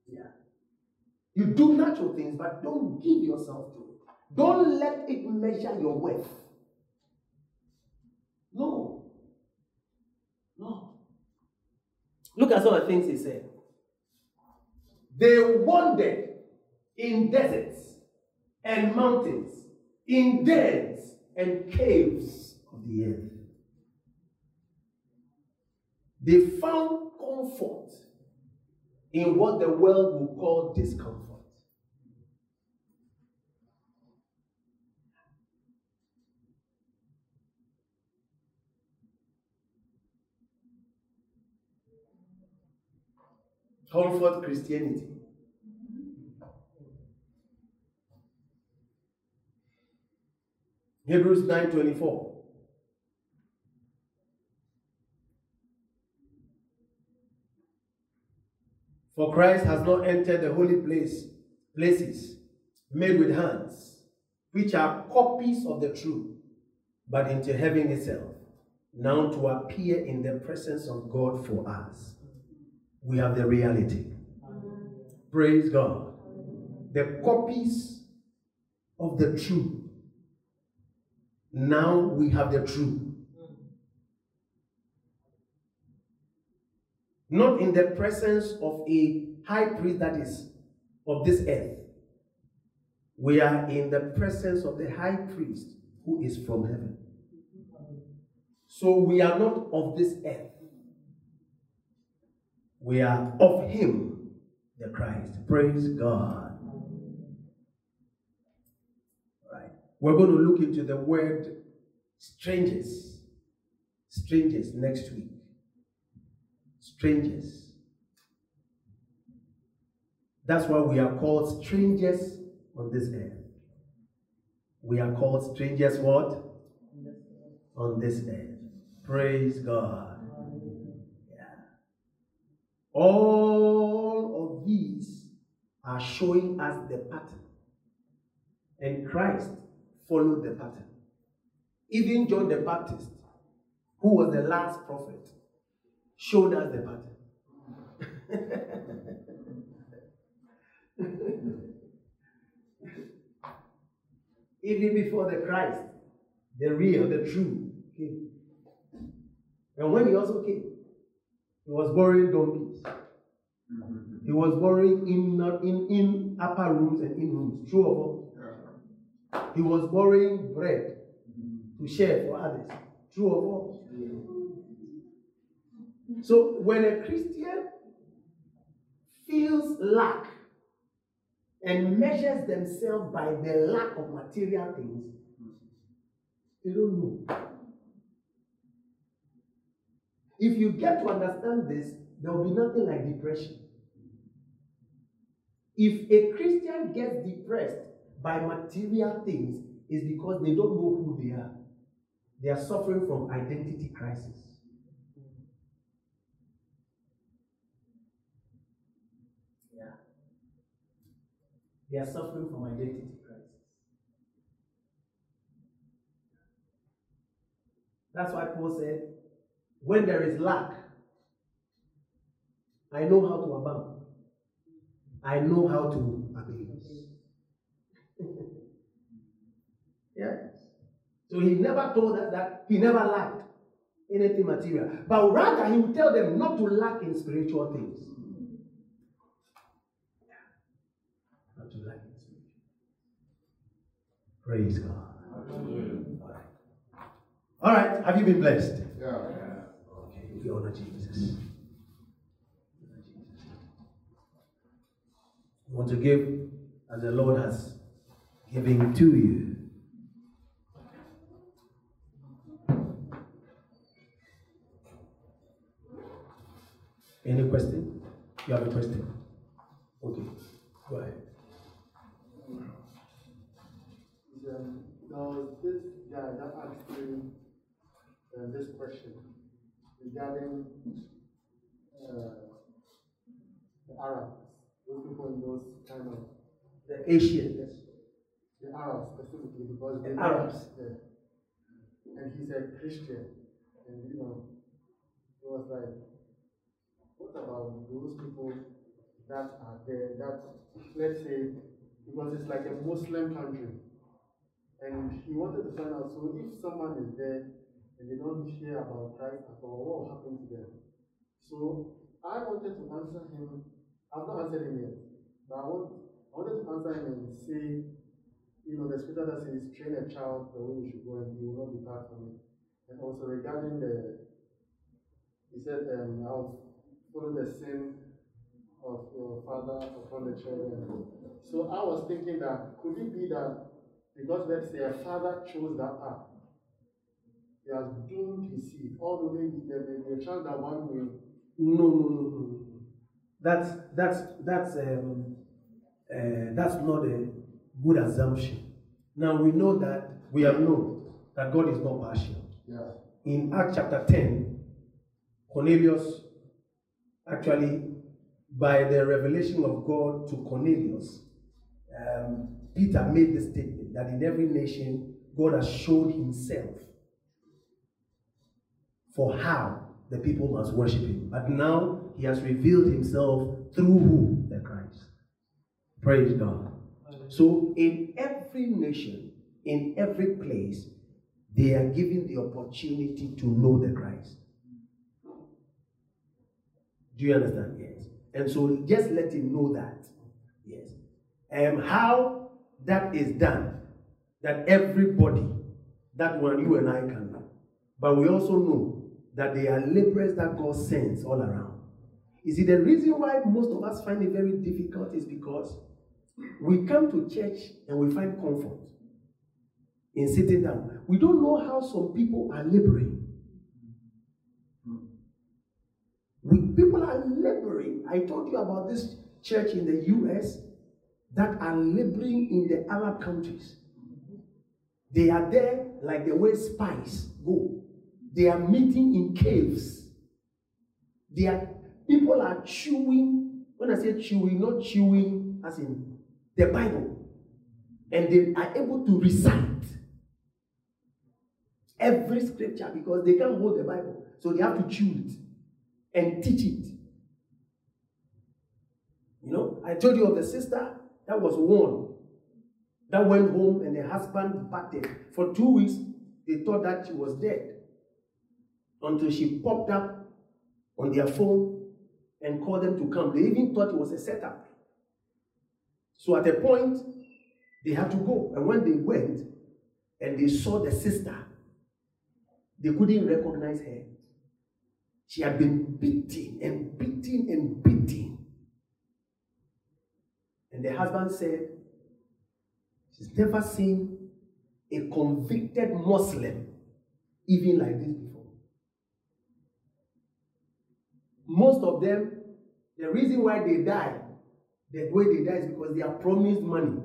Yeah. You do natural things, but don't give yourself to it. Don't let it measure your worth. No. No. Look at some of the things he said. They wandered in deserts and mountains, in dens and caves of the earth. They found comfort in what the world will call discomfort. Comfort Christianity. Hebrews 9:24. For Christ has not entered the holy place, places made with hands, which are copies of the truth, but into heaven itself, now to appear in the presence of God for us. We have the reality. Praise God. The copies of the truth now we have the truth. Not in the presence of a high priest that is of this earth. We are in the presence of the high priest who is from heaven. So we are not of this earth. We are of him, the Christ. Praise God. Right. We're going to look into the word strangers. Strangers next week. Strangers. That's why we are called strangers on this earth. We are called strangers what? On this earth. Praise God. Yeah. All of these are showing us the pattern. And Christ followed the pattern. Even John the Baptist, who was the last prophet, showed us the pattern. (laughs) Even before the Christ, the real, the true, came. And when he also came, he was borrowing donkeys. He was borrowing in, in, in upper rooms and in rooms. True or false? He was borrowing bread to share for others. True or false? So when a Christian feels lack and measures themselves by the lack of material things, they don't know. If you get to understand this, there will be nothing like depression. If a Christian gets depressed by material things, it's because they don't know who they are. They are suffering from identity crisis. Yeah. They are suffering from identity crisis. That's why Paul said, when there is lack, I know how to abound. I know how to abuse. (laughs) yes. So he never told us that he never lacked anything material. But rather, he would tell them not to lack in spiritual things. Not to lack in spiritual Praise God. All right. All right. Have you been blessed? Yeah. Okay. We honor Jesus. You want to give as the Lord has given to you. Any question? You have a question? Okay, go ahead. Was this guy that asked me uh, this question regarding uh, the Arabs, those people in those kind of The Asians. the Arabs specifically because The Arabs. Yeah. And he's a Christian, and you know, it was like, what about those people that are there? That let's say because it's like a Muslim country, and he wanted to find out. So if someone is there and they don't hear about Christ at all, what will happen to them? So I wanted to answer him. I've not answered him yet, but I want I wanted to answer him and say, you know, the scripture that says, train a child the way he should go and he will not depart from it. And also regarding the, he said, um, I'll follow the sin of your father upon the children. So I was thinking that, could it be that because let's say a father chose that path, he has doomed his seed, although maybe there may be a chance that one will No, no, no, no, no. That's that's that's um, uh, that's not a good assumption. Now we know that we have known that God is not partial. Yeah. In Acts chapter 10, Cornelius actually, by the revelation of God to Cornelius, um, Peter made the statement that in every nation God has showed himself for how the people must worship him. But now he has revealed himself through who? The Christ. Praise God. So in every nation, in every place, they are given the opportunity to know the Christ. Do you understand? Yes. And so just let him know that. And how that is done, that everybody, that one you and I can know. But we also know that they are laborers that God sends all around. You see, the reason why most of us find it very difficult is because we come to church and we find comfort in sitting down. We don't know how some people are laboring. We, people are laboring. I told you about this church in the US that are laboring in the Arab countries. They are there like the way spies go. They are meeting in caves. They are people are chewing. When I say chewing, not chewing as in the Bible, and they are able to recite every scripture because they can't hold the Bible, so they have to chew it and teach it. You know, I, I told you of the sister that was one that went home and the husband battered. For two weeks, they thought that she was dead until she popped up on their phone and called them to come. They even thought it was a setup. So at a point, they had to go. And when they went and they saw the sister, they couldn't recognize her. She had been beaten and beaten and beaten. The husband said, She's never seen a convicted Muslim even like this before. Most of them, the reason why they die, the way they die is because they are promised money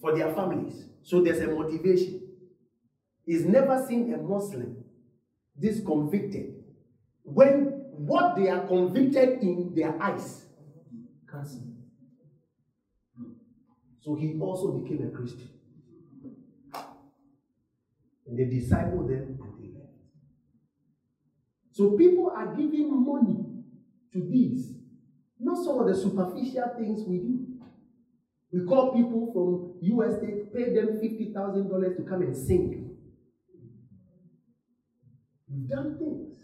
for their families. So there's a motivation. He's never seen a Muslim this convicted when what they are convicted in their eyes So he also became a Christian. And they discipled them and they left. So people are giving money to these, not some of the superficial things we do. We call people from US State, pay them $50,000 to come and sing. We've done things.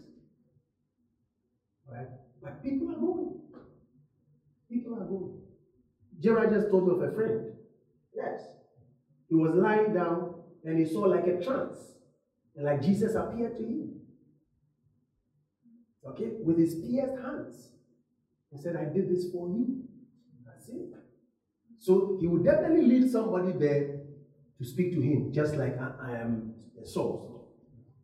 Right? But. People are going. Gerard just told me of a friend. Yes. He was lying down and he saw like a trance. And like Jesus appeared to him. Okay? With his pierced hands. He said, I did this for you. That's it. So he would definitely lead somebody there to speak to him, just like I, I am a source.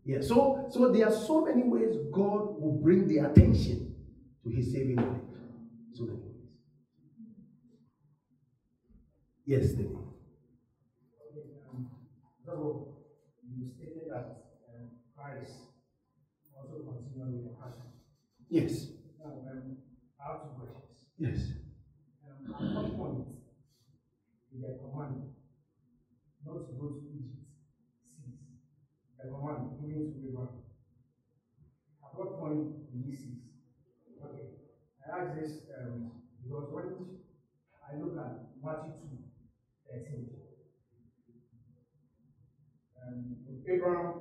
Yeah, so so there are so many ways God will bring the attention to his saving knowledge. So many ways. Yes, David. So you stated that um, Christ also continued with the passion. Yes. Now, um, I have two questions. Yes. Um, at what point did the command not to go to Egypt cease? The command given to Abraham. At what point did he cease? Okay. I ask this um, because when I look at Matthew Abraham,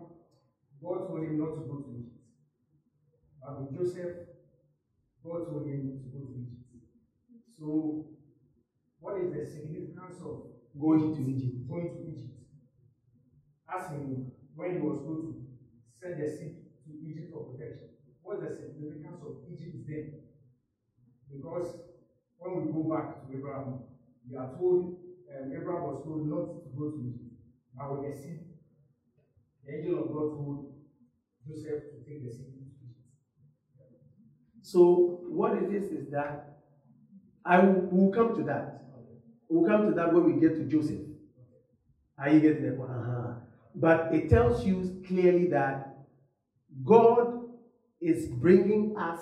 God told him not to go to Egypt. But with Joseph, God told him to go to Egypt. So, what is the significance of Going to Egypt. Going to Egypt. As in, when he was going to send the seed to Egypt for protection, what's the significance of Egypt then? Because when we go back to Abraham, we are told, um, Abraham was told not to go to Egypt, but with the seed, the angel of God told Joseph to take the to So what it is is that I will we'll come to that. We'll come to that when we get to Joseph. Are you getting the point? Uh-huh. But it tells you clearly that God is bringing us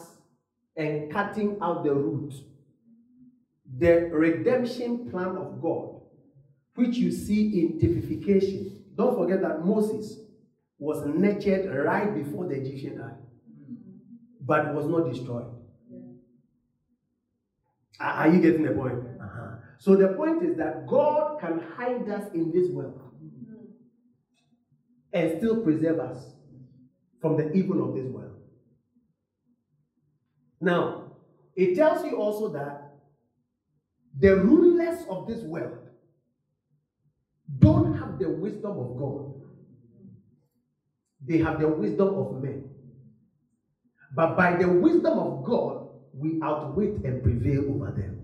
and cutting out the root. The redemption plan of God, which you see in typification. Don't forget that Moses was nurtured right before the Egyptian eye, but was not destroyed. Are you getting the point? Uh-huh. So the point is that God can hide us in this world and still preserve us from the evil of this world. Now, it tells you also that the rulers of this world don't have the wisdom of God, they have the wisdom of men. But by the wisdom of God, we outwit and prevail over them.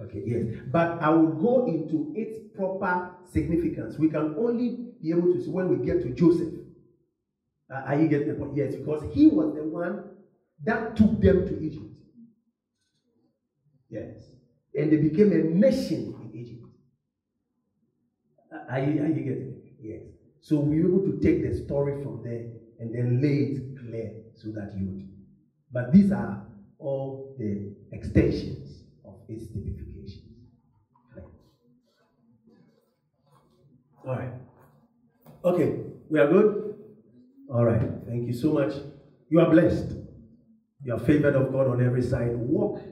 Okay, yes. But I will go into its proper significance. We can only be able to see when we get to Joseph. Uh, are you getting the point? Yes, because he was the one that took them to Egypt. Yes. And they became a nation in Egypt. Uh, Are you, are you getting it? So we were able to take the story from there and then lay it clear so that you would. But these are all the extensions of its typifications. Right. All right. Okay, we are good? All right. Thank you so much. You are blessed. You are favored of God on every side. Walk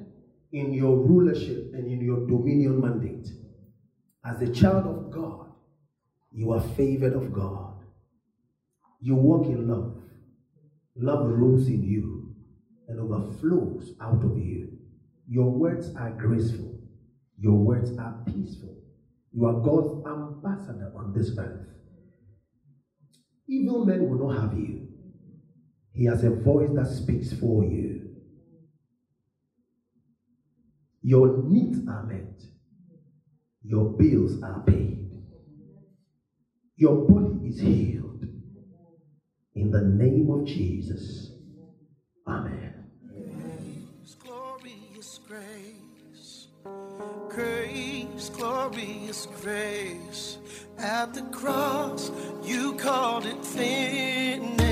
in your rulership and in your dominion mandate. As a child of God, you are favored of God. You walk in love. Love rules in you and overflows out of you. Your words are graceful. Your words are peaceful. You are God's ambassador on this earth. Evil men will not have you. He has a voice that speaks for you. Your needs are met. Your bills are paid. Your body is healed. In the name of Jesus. Amen. glorious grace, grace, glorious grace. At the cross, you called it finished.